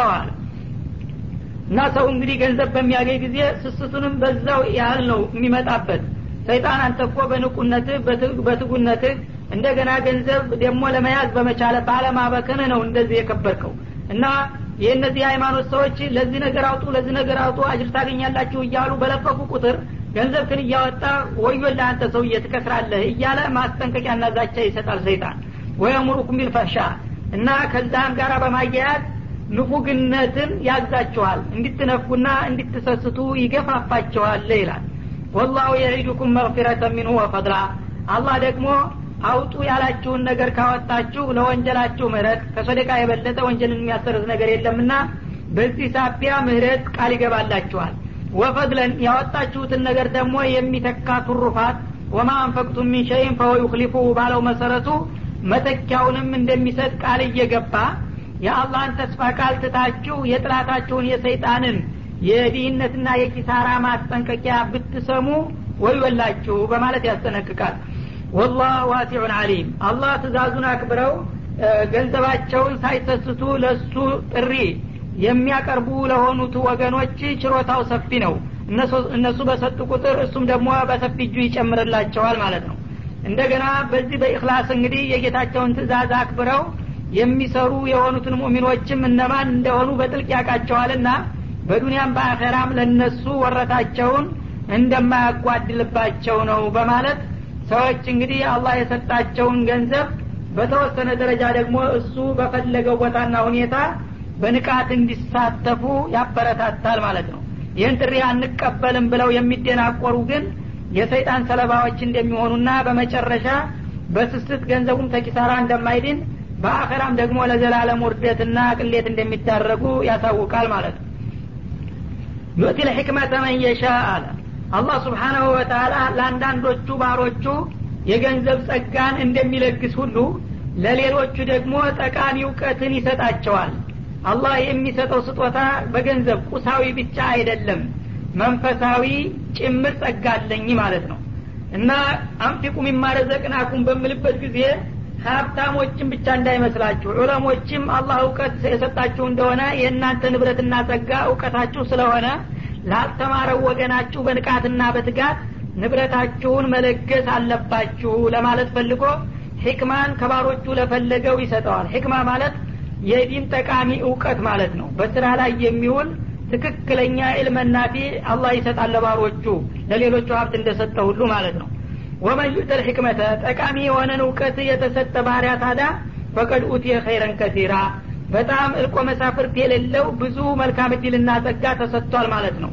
እና ሰው እንግዲህ ገንዘብ በሚያገኝ ጊዜ ስስቱንም በዛው ያህል ነው የሚመጣበት። ሰይጣን አንተ እኮ በንቁነትህ በትጉነትህ እንደገና ገንዘብ ደግሞ ለመያዝ በመቻለ ባለማበከን ነው እንደዚህ የከበርከው። እና የእነዚህ ሃይማኖት ሰዎች ለዚህ ነገር አውጡ ለዚህ ነገር አውጡ አጅር ታገኛላችሁ እያሉ በለፈፉ ቁጥር ገንዘብክን እያወጣ ወዮልህ አንተ ሰውዬ ትከስራለህ እያለ ማስጠንቀቂያና ዛቻ ይሰጣል ሰይጣን። ወየሙሩኩም ቢልፈሻ እና ከዛም ጋር በማያያዝ ንፉግነትን ያዛችኋል እንድትነፉና እንድትሰስቱ ይገፋፋችኋል ይላል። ወላሁ የዒዱኩም መግፊረተ ሚንሁ ወፈድላ አላህ ደግሞ አውጡ ያላችሁን ነገር ካወጣችሁ ለወንጀላችሁ ምህረት ከሶደቃ የበለጠ ወንጀልን የሚያሰርዝ ነገር የለምና በዚህ ሳቢያ ምህረት ቃል ይገባላችኋል። ወፈድለን ያወጣችሁትን ነገር ደግሞ የሚተካ ቱሩፋት ወማ አንፈቅቱም ሚን ሸይን ፈወ ባለው መሰረቱ መተኪያውንም እንደሚሰጥ ቃል እየገባ የአላህን ተስፋ ቃል ትታችሁ የጥላታችሁን የሰይጣንን የድህነትና የኪሳራ ማስጠንቀቂያ ብትሰሙ ወዮላችሁ በማለት ያስጠነቅቃል። ወላህ ዋሲዑን አሊም አላህ ትእዛዙን አክብረው ገንዘባቸውን ሳይሰስቱ ለሱ ጥሪ የሚያቀርቡ ለሆኑት ወገኖች ችሮታው ሰፊ ነው። እነሱ በሰጡ ቁጥር እሱም ደግሞ በሰፊ እጁ ይጨምርላቸዋል ማለት ነው። እንደገና በዚህ በኢክላስ እንግዲህ የጌታቸውን ትእዛዝ አክብረው የሚሰሩ የሆኑትን ሙሚኖችም እነማን እንደሆኑ በጥልቅ ያውቃቸዋልና በዱንያም በአኸራም ለነሱ ወረታቸውን እንደማያጓድልባቸው ነው በማለት ሰዎች እንግዲህ አላህ የሰጣቸውን ገንዘብ በተወሰነ ደረጃ ደግሞ እሱ በፈለገው ቦታና ሁኔታ በንቃት እንዲሳተፉ ያበረታታል ማለት ነው። ይህን ጥሪ አንቀበልም ብለው የሚደናቆሩ ግን የሰይጣን ሰለባዎች እንደሚሆኑና በመጨረሻ በስስት ገንዘቡም ተኪሳራ እንደማይድን በአኸራም ደግሞ ለዘላለም ውርደትና ቅሌት እንደሚዳረጉ ያሳውቃል ማለት ነው። ዩእቲ ልሕክመተ መን የሻ አለ። አላህ ስብሓናሁ ወተላ ለአንዳንዶቹ ባሮቹ የገንዘብ ጸጋን እንደሚለግስ ሁሉ ለሌሎቹ ደግሞ ጠቃሚ እውቀትን ይሰጣቸዋል። አላህ የሚሰጠው ስጦታ በገንዘብ ቁሳዊ ብቻ አይደለም መንፈሳዊ ጭምር ጸጋ አለኝ ማለት ነው። እና አንፊቁ ሚማረዘቅናኩም በምልበት ጊዜ ሀብታሞችን ብቻ እንዳይመስላችሁ ዑለሞችም አላህ እውቀት የሰጣችሁ እንደሆነ የእናንተ ንብረትና ጸጋ እውቀታችሁ ስለሆነ ላልተማረው ወገናችሁ በንቃትና በትጋት ንብረታችሁን መለገስ አለባችሁ ለማለት ፈልጎ ሕክማን ከባሮቹ ለፈለገው ይሰጠዋል። ሕክማ ማለት የዲን ጠቃሚ እውቀት ማለት ነው። በስራ ላይ የሚውል ትክክለኛ ዕልመናፊ አላህ ይሰጣል ለባሮቹ ለሌሎቹ ሀብት እንደሰጠ ሁሉ ማለት ነው ወመን ዩተል ጠቃሚ የሆነን እውቀት የተሰጠ ባሪያ ታዳ ፈቀድ ኡትየ ኸይረን ከሲራ። በጣም እልቆ መሳፍርት የሌለው ብዙ መልካም እድልና ጸጋ ተሰጥቷል ማለት ነው።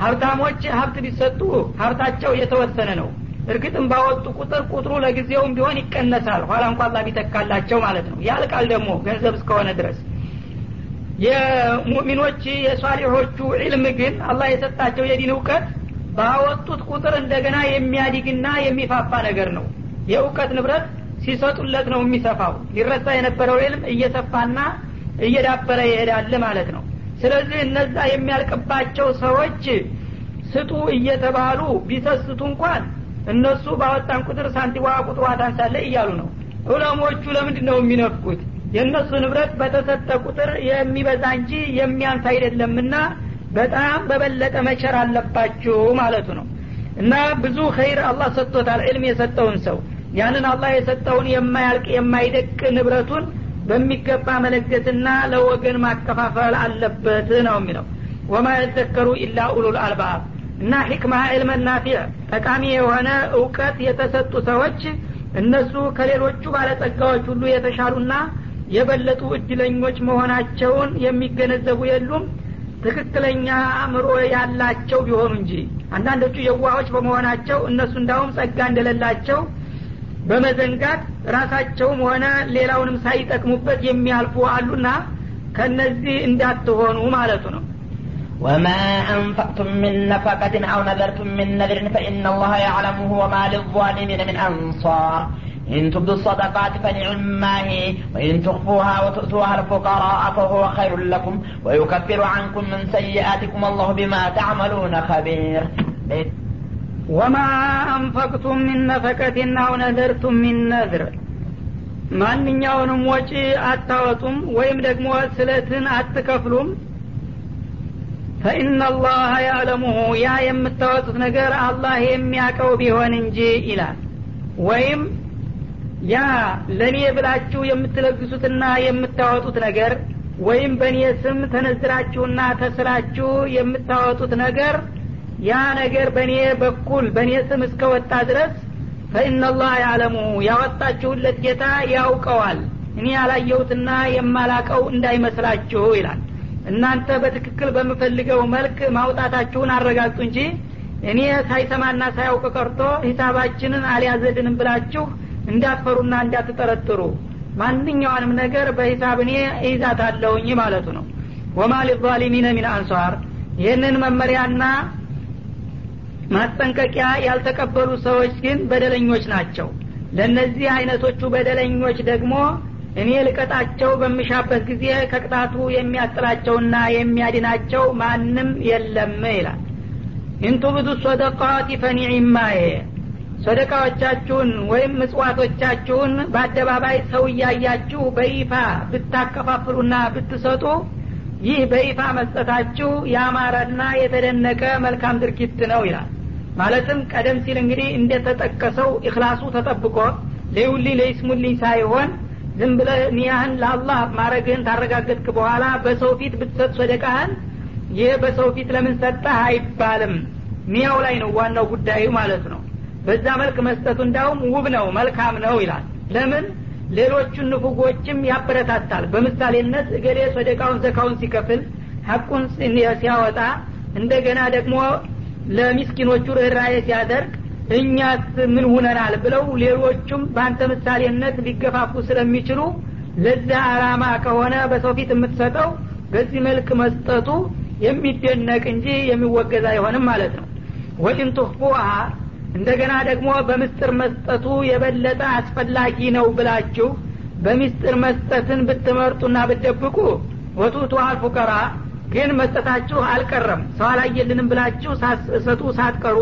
ሀብታሞች ሀብት ቢሰጡ ሀብታቸው የተወሰነ ነው። እርግጥም ባወጡ ቁጥር ቁጥሩ ለጊዜውም ቢሆን ይቀነሳል። ኋላ እንኳ አላ ቢተካላቸው ማለት ነው። ያልቃል ደግሞ ገንዘብ እስከሆነ ድረስ። የሙእሚኖች የሷሊሖቹ ዒልም ግን አላህ የሰጣቸው የዲን እውቀት ባወጡት ቁጥር እንደገና የሚያዲግና የሚፋፋ ነገር ነው። የእውቀት ንብረት ሲሰጡለት ነው የሚሰፋው። ሊረሳ የነበረው ዒልም እየሰፋና እየዳበረ ይሄዳል ማለት ነው። ስለዚህ እነዛ የሚያልቅባቸው ሰዎች ስጡ እየተባሉ ቢሰስቱ እንኳን እነሱ ባወጣን ቁጥር ሳንቲዋ ቁጥሯ ታንሳለ እያሉ ነው። ዑለሞቹ ለምንድን ነው የሚነፍቁት? የእነሱ ንብረት በተሰጠ ቁጥር የሚበዛ እንጂ የሚያንስ አይደለምና በጣም በበለጠ መቸር አለባችሁ ማለቱ ነው። እና ብዙ ኸይር አላህ ሰጥቶታል ዕልም የሰጠውን ሰው። ያንን አላህ የሰጠውን የማያልቅ የማይደቅ ንብረቱን በሚገባ መለገስና ለወገን ማከፋፈል አለበት ነው የሚለው። ወማ የዘከሩ ኢላ ኡሉል አልባብ። እና ሕክማ ዕልመ ናፊዕ ጠቃሚ የሆነ እውቀት የተሰጡ ሰዎች እነሱ ከሌሎቹ ባለጸጋዎች ሁሉ የተሻሉና የበለጡ እድለኞች መሆናቸውን የሚገነዘቡ የሉም ትክክለኛ አእምሮ ያላቸው ቢሆኑ እንጂ አንዳንዶቹ የዋሆች በመሆናቸው እነሱ እንዳውም ጸጋ እንደሌላቸው በመዘንጋት ራሳቸውም ሆነ ሌላውንም ሳይጠቅሙበት የሚያልፉ አሉና ከነዚህ እንዳትሆኑ ማለቱ ነው وما أنفقتم من نفقة أو نذرتم من نذر فإن الله يعلمه وما للظالمين من أنصار إن تبدوا الصدقات فنعما هي وإن تخفوها وتؤتوها الفقراء فهو خير لكم ويكفر عنكم من سيئاتكم الله بما تعملون خبير وما أنفقتم من نفقة أو نذرتم من نذر ማንኛውንም ወጪ አታወጡም ወይም ደግሞ ስለትን አትከፍሉም ፈኢናላህ ያዕለሙሁ ያ የምታወጡት ነገር አላህ የሚያቀው ቢሆን እንጂ ይላል ወይም ያ ለእኔ ብላችሁ የምትለግሱትና የምታወጡት ነገር ወይም በእኔ ስም ተነዝራችሁና ተስራችሁ የምታወጡት ነገር ያ ነገር በእኔ በኩል በእኔ ስም እስከወጣ ድረስ ፈኢናላህ ያዕለሙ ያወጣችሁለት ጌታ ያውቀዋል። እኔ ያላየሁትና የማላቀው እንዳይመስላችሁ ይላል። እናንተ በትክክል በምፈልገው መልክ ማውጣታችሁን አረጋግጡ እንጂ እኔ ሳይሰማና ሳያውቅ ቀርቶ ሂሳባችንን አልያዘድንም ብላችሁ እንዳትፈሩና እንዳትጠረጥሩ። ማንኛውንም ነገር በሂሳብ እኔ እይዛታለሁኝ ማለቱ ነው። وما للظالمين من أنصار። ይህንን መመሪያና ማስጠንቀቂያ ያልተቀበሉ ሰዎች ግን በደለኞች ናቸው። ለእነዚህ አይነቶቹ በደለኞች ደግሞ እኔ ልቀጣቸው በምሻበት ጊዜ ከቅጣቱ የሚያስጥላቸውና የሚያድናቸው ማንም የለም ይላል። إن تبدوا الصدقات فنعما هي ሶደቃዎቻችሁን ወይም ምጽዋቶቻችሁን በአደባባይ ሰው እያያችሁ በይፋ ብታከፋፍሉና ብትሰጡ ይህ በይፋ መስጠታችሁ ያማረና የተደነቀ መልካም ድርጊት ነው ይላል። ማለትም ቀደም ሲል እንግዲህ እንደተጠቀሰው እክላሱ ተጠብቆ ለይውልኝ ለይስሙልኝ ሳይሆን ዝም ብለህ ኒያህን ለአላህ ማረግህን ታረጋገጥክ በኋላ በሰው ፊት ብትሰጥ ሶደቃህን ይህ በሰው ፊት ለምን ሰጠህ አይባልም። ኒያው ላይ ነው ዋናው ጉዳዩ ማለት ነው በዛ መልክ መስጠቱ እንዳውም ውብ ነው መልካም ነው ይላል። ለምን? ሌሎቹን ንፉጎችም ያበረታታል። በምሳሌነት እገሌ ሶደቃውን ዘካውን ሲከፍል ሀቁን ሲያወጣ እንደገና ደግሞ ለሚስኪኖቹ ርኅራዬ ሲያደርግ እኛስ ምን ሁነናል ብለው ሌሎቹም በአንተ ምሳሌነት ሊገፋፉ ስለሚችሉ ለዛ አላማ ከሆነ በሰው ፊት የምትሰጠው በዚህ መልክ መስጠቱ የሚደነቅ እንጂ የሚወገዝ አይሆንም ማለት ነው። ወኢን እንደገና ደግሞ በምስጥር መስጠቱ የበለጠ አስፈላጊ ነው ብላችሁ በሚስጥር መስጠትን ብትመርጡና ብትደብቁ ወቱቱ አልፉቀራ ግን መስጠታችሁ አልቀረም። ሰው አላየልንም ብላችሁ ሳሰጡ ሳትቀሩ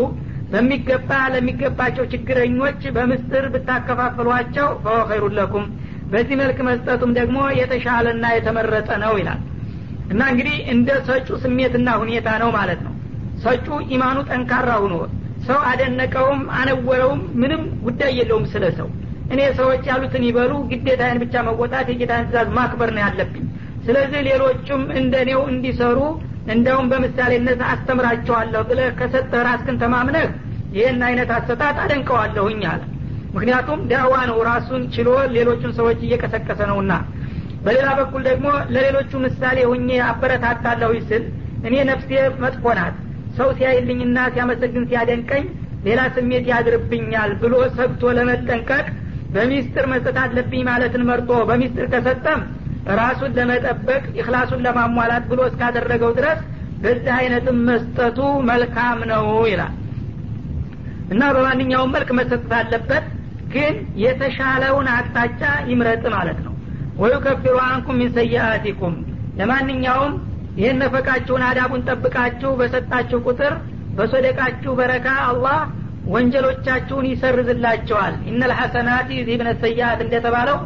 በሚገባ ለሚገባቸው ችግረኞች በምስጥር ብታከፋፍሏቸው ፈወኸይሩ ለኩም። በዚህ መልክ መስጠቱም ደግሞ የተሻለና የተመረጠ ነው ይላል። እና እንግዲህ እንደ ሰጩ ስሜትና ሁኔታ ነው ማለት ነው። ሰጩ ኢማኑ ጠንካራ ሁኖ ሰው አደነቀውም አነወረውም ምንም ጉዳይ የለውም ስለ ሰው። እኔ ሰዎች ያሉትን ይበሉ ግዴታዬን ብቻ መወጣት የጌታን ትእዛዝ ማክበር ነው ያለብኝ። ስለዚህ ሌሎቹም እንደኔው እንዲሰሩ እንደውም በምሳሌነት አስተምራቸዋለሁ ብለ ከሰጠህ ራስክን ተማምነህ ይህን አይነት አሰጣጥ አደንቀዋለሁኝ አለ። ምክንያቱም ዳዋ ነው ራሱን ችሎ ሌሎቹን ሰዎች እየቀሰቀሰ ነውና። በሌላ በኩል ደግሞ ለሌሎቹ ምሳሌ ሁኜ አበረታታለሁ ስል እኔ ነፍሴ መጥፎ ናት ሰው ሲያይልኝና ሲያመሰግን ሲያደንቀኝ ሌላ ስሜት ያድርብኛል ብሎ ሰግቶ ለመጠንቀቅ በሚስጥር መስጠት አለብኝ ማለትን መርጦ በሚስጥር ከሰጠም ራሱን ለመጠበቅ ኢክላሱን ለማሟላት ብሎ እስካደረገው ድረስ በዚህ አይነትም መስጠቱ መልካም ነው ይላል። እና በማንኛውም መልክ መሰጠት አለበት ግን የተሻለውን አቅጣጫ ይምረጥ ማለት ነው። ወዩከፊሩ አንኩም ሚን ሰይአቲኩም። ለማንኛውም ይህን ነፈቃችሁን አዳቡን ጠብቃችሁ በሰጣችሁ ቁጥር በሶደቃችሁ በረካ አላህ ወንጀሎቻችሁን ይሰርዝላቸዋል። ኢነልሐሰናት ዚብነ ሰያት እንደተባለው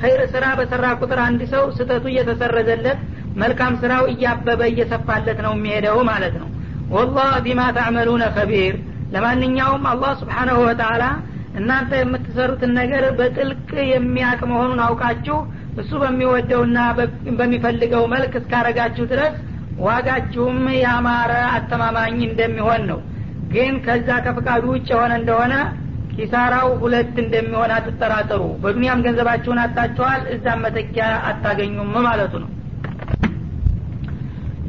ኸይር ስራ በሰራ ቁጥር አንድ ሰው ስተቱ እየተሰረዘለት መልካም ስራው እያበበ እየሰፋለት ነው የሚሄደው ማለት ነው። ወላህ ቢማ ታዕመሉነ ከቢር ለማንኛውም አላህ ስብሓናሁ ወተአላ እናንተ የምትሰሩትን ነገር በጥልቅ የሚያቅ መሆኑን አውቃችሁ እሱ በሚወደውና በሚፈልገው መልክ እስካረጋችሁ ድረስ ዋጋችሁም ያማረ አተማማኝ እንደሚሆን ነው ግን ከዛ ከፍቃዱ ውጭ የሆነ እንደሆነ ኪሳራው ሁለት እንደሚሆን አትጠራጠሩ በዱንያም ገንዘባችሁን አጣችኋል እዛም መተኪያ አታገኙም ማለቱ ነው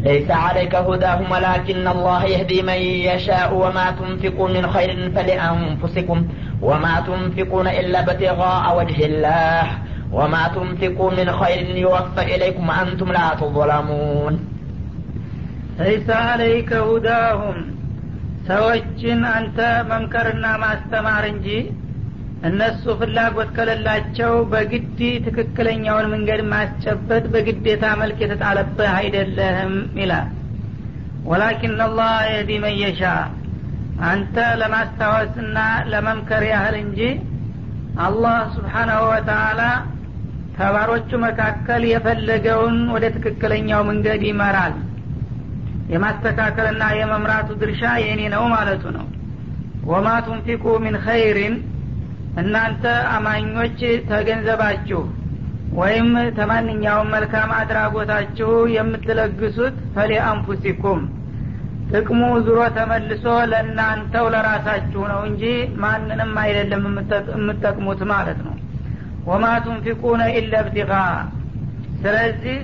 ليس عليك هداهم ولكن الله يهدي من يشاء وما تنفقوا من خير فلأنفسكم وما تنفقون إلا ابتغاء وجه الله وما تنفقوا من خير يوفى إليكم وأنتم لا تظلمون ليس عليك هداهم ሰዎችን አንተ መምከርና ማስተማር እንጂ እነሱ ፍላጎት ከሌላቸው በግድ ትክክለኛውን መንገድ ማስጨበጥ በግዴታ መልክ የተጣለብህ አይደለህም ይላል ወላኪን አላህ የህዲ መየሻ አንተ ለማስታወስና ለመምከር ያህል እንጂ አላህ ስብሓናሁ ወተአላ ተባሮቹ መካከል የፈለገውን ወደ ትክክለኛው መንገድ ይመራል። የማስተካከልና የመምራቱ ድርሻ የኔ ነው ማለቱ ነው። ወማ ቱንፊቁ ሚን ኸይሪን እናንተ አማኞች ተገንዘባችሁ ወይም ተማንኛውም መልካም አድራጎታችሁ የምትለግሱት ፈሊ አንፉሲኩም ጥቅሙ ዙሮ ተመልሶ ለእናንተው ለራሳችሁ ነው እንጂ ማንንም አይደለም የምትጠቅሙት ማለት ነው ወማ ቱንፊቁነ ኢለ ብቲቃ ስለዚህ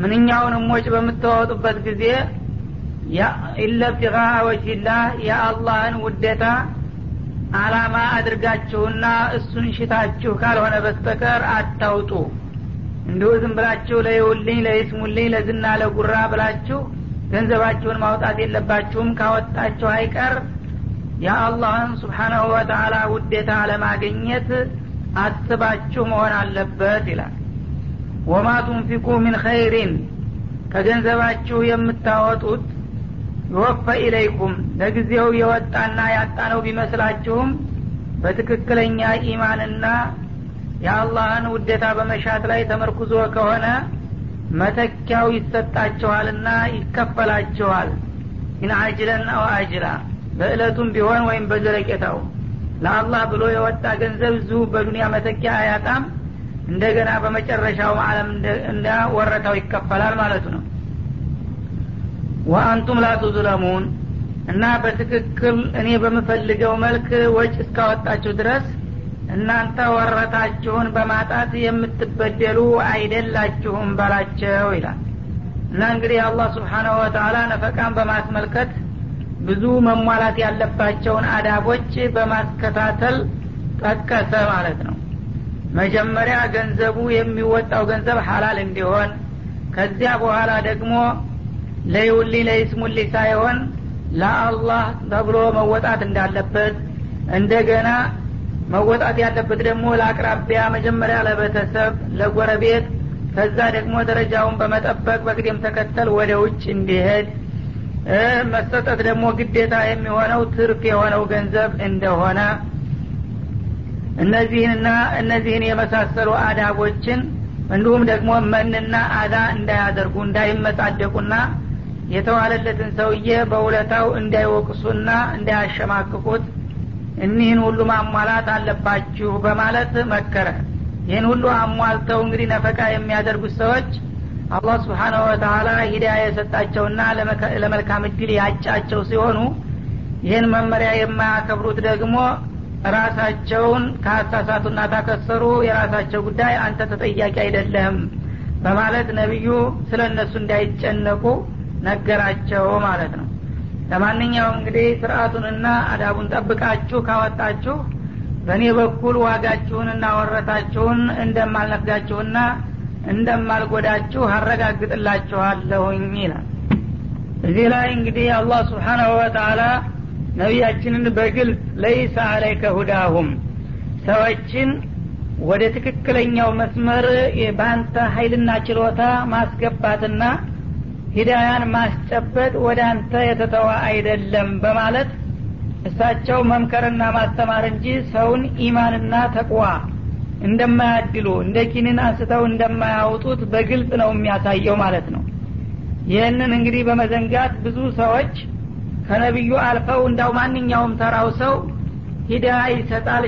ምንኛውንም ወጭ በምታወጡበት ጊዜ ኢለ ብቲቃ ወጅላህ የአላህን ውደታ አላማ አድርጋችሁና እሱን ሽታችሁ ካልሆነ በስተቀር አታውጡ። እንዲሁ ዝም ብላችሁ ለይውልኝ ለይስሙልኝ ለዝና ለጉራ ብላችሁ ገንዘባችሁን ማውጣት የለባችሁም ካወጣችሁ አይቀር የአላህን ስብሓናሁ ወተአላ ውዴታ ለማግኘት አስባችሁ መሆን አለበት ይላል። ወማ ቱንፊቁ ምን ኸይሪን ከገንዘባችሁ የምታወጡት ይወፈ ኢለይኩም ለጊዜው የወጣና ያጣነው ቢመስላችሁም በትክክለኛ ኢማንና የአላህን ውዴታ በመሻት ላይ ተመርኩዞ ከሆነ መተኪያው ይሰጣችኋልና ይከፈላችኋል። ኢን አጅለን አው አጅላ በእለቱም ቢሆን ወይም በዘለቄታው ለአላህ ብሎ የወጣ ገንዘብ እዚሁ በዱንያ መተኪያ አያጣም። እንደገና በመጨረሻው ዓለም እንደ ወረታው ይከፈላል ማለቱ ነው። ወአንቱም ላ ቱዝለሙን እና በትክክል እኔ በምፈልገው መልክ ወጭ እስካወጣችሁ ድረስ እናንተ ወረታችሁን በማጣት የምትበደሉ አይደላችሁም በላቸው ይላል። እና እንግዲህ አላህ ስብሓናሁ ወተላ ነፈቃን በማስመልከት ብዙ መሟላት ያለባቸውን አዳቦች በማስከታተል ጠቀሰ ማለት ነው። መጀመሪያ ገንዘቡ የሚወጣው ገንዘብ ሀላል እንዲሆን ከዚያ በኋላ ደግሞ ለይውሊ ለይስሙሊ ሳይሆን ለአላህ ተብሎ መወጣት እንዳለበት እንደገና መወጣት ያለበት ደግሞ ለአቅራቢያ መጀመሪያ ለቤተሰብ ለጎረቤት ከዛ ደግሞ ደረጃውን በመጠበቅ በቅደም ተከተል ወደ ውጭ እንዲሄድ መሰጠት ደግሞ ግዴታ የሚሆነው ትርፍ የሆነው ገንዘብ እንደሆነ። እነዚህንና እነዚህን የመሳሰሉ አዳቦችን እንዲሁም ደግሞ መንና አዳ እንዳያደርጉ እንዳይመጻደቁና የተዋለለትን ሰውዬ በውለታው እንዳይወቅሱና እንዳያሸማቅቁት እኒህን ሁሉ ማሟላት አለባችሁ በማለት መከረ። ይህን ሁሉ አሟልተው እንግዲህ ነፈቃ የሚያደርጉት ሰዎች አላህ ስብሓናሁ ወተላ ሂዳያ የሰጣቸውና ለመልካም እድል ያጫቸው ሲሆኑ ይህን መመሪያ የማያከብሩት ደግሞ ራሳቸውን ካሳሳቱና ታከሰሩ የራሳቸው ጉዳይ አንተ ተጠያቂ አይደለህም በማለት ነቢዩ ስለ እነሱ እንዳይጨነቁ ነገራቸው ማለት ነው። ለማንኛውም እንግዲህ ስርአቱንና አዳቡን ጠብቃችሁ ካወጣችሁ በእኔ በኩል ዋጋችሁንና ወረታችሁን እንደማልነፍጋችሁና እንደማልጎዳችሁ አረጋግጥላችኋለሁኝ ይላል። እዚህ ላይ እንግዲህ አላህ ስብሓናሁ ወተላ ነቢያችንን በግልጽ ለይሰ አለይከ ሁዳሁም ሰዎችን ወደ ትክክለኛው መስመር በአንተ ሀይልና ችሎታ ማስገባትና ሂዳያን ማስጨበጥ ወደ አንተ የተተዋ አይደለም በማለት እሳቸው መምከርና ማስተማር እንጂ ሰውን ኢማንና ተቅዋ እንደማያድሉ እንደ ኪንን አንስተው እንደማያወጡት በግልጽ ነው የሚያሳየው ማለት ነው። ይህንን እንግዲህ በመዘንጋት ብዙ ሰዎች ከነቢዩ አልፈው እንዳው ማንኛውም ተራው ሰው ሂዳ ይሰጣል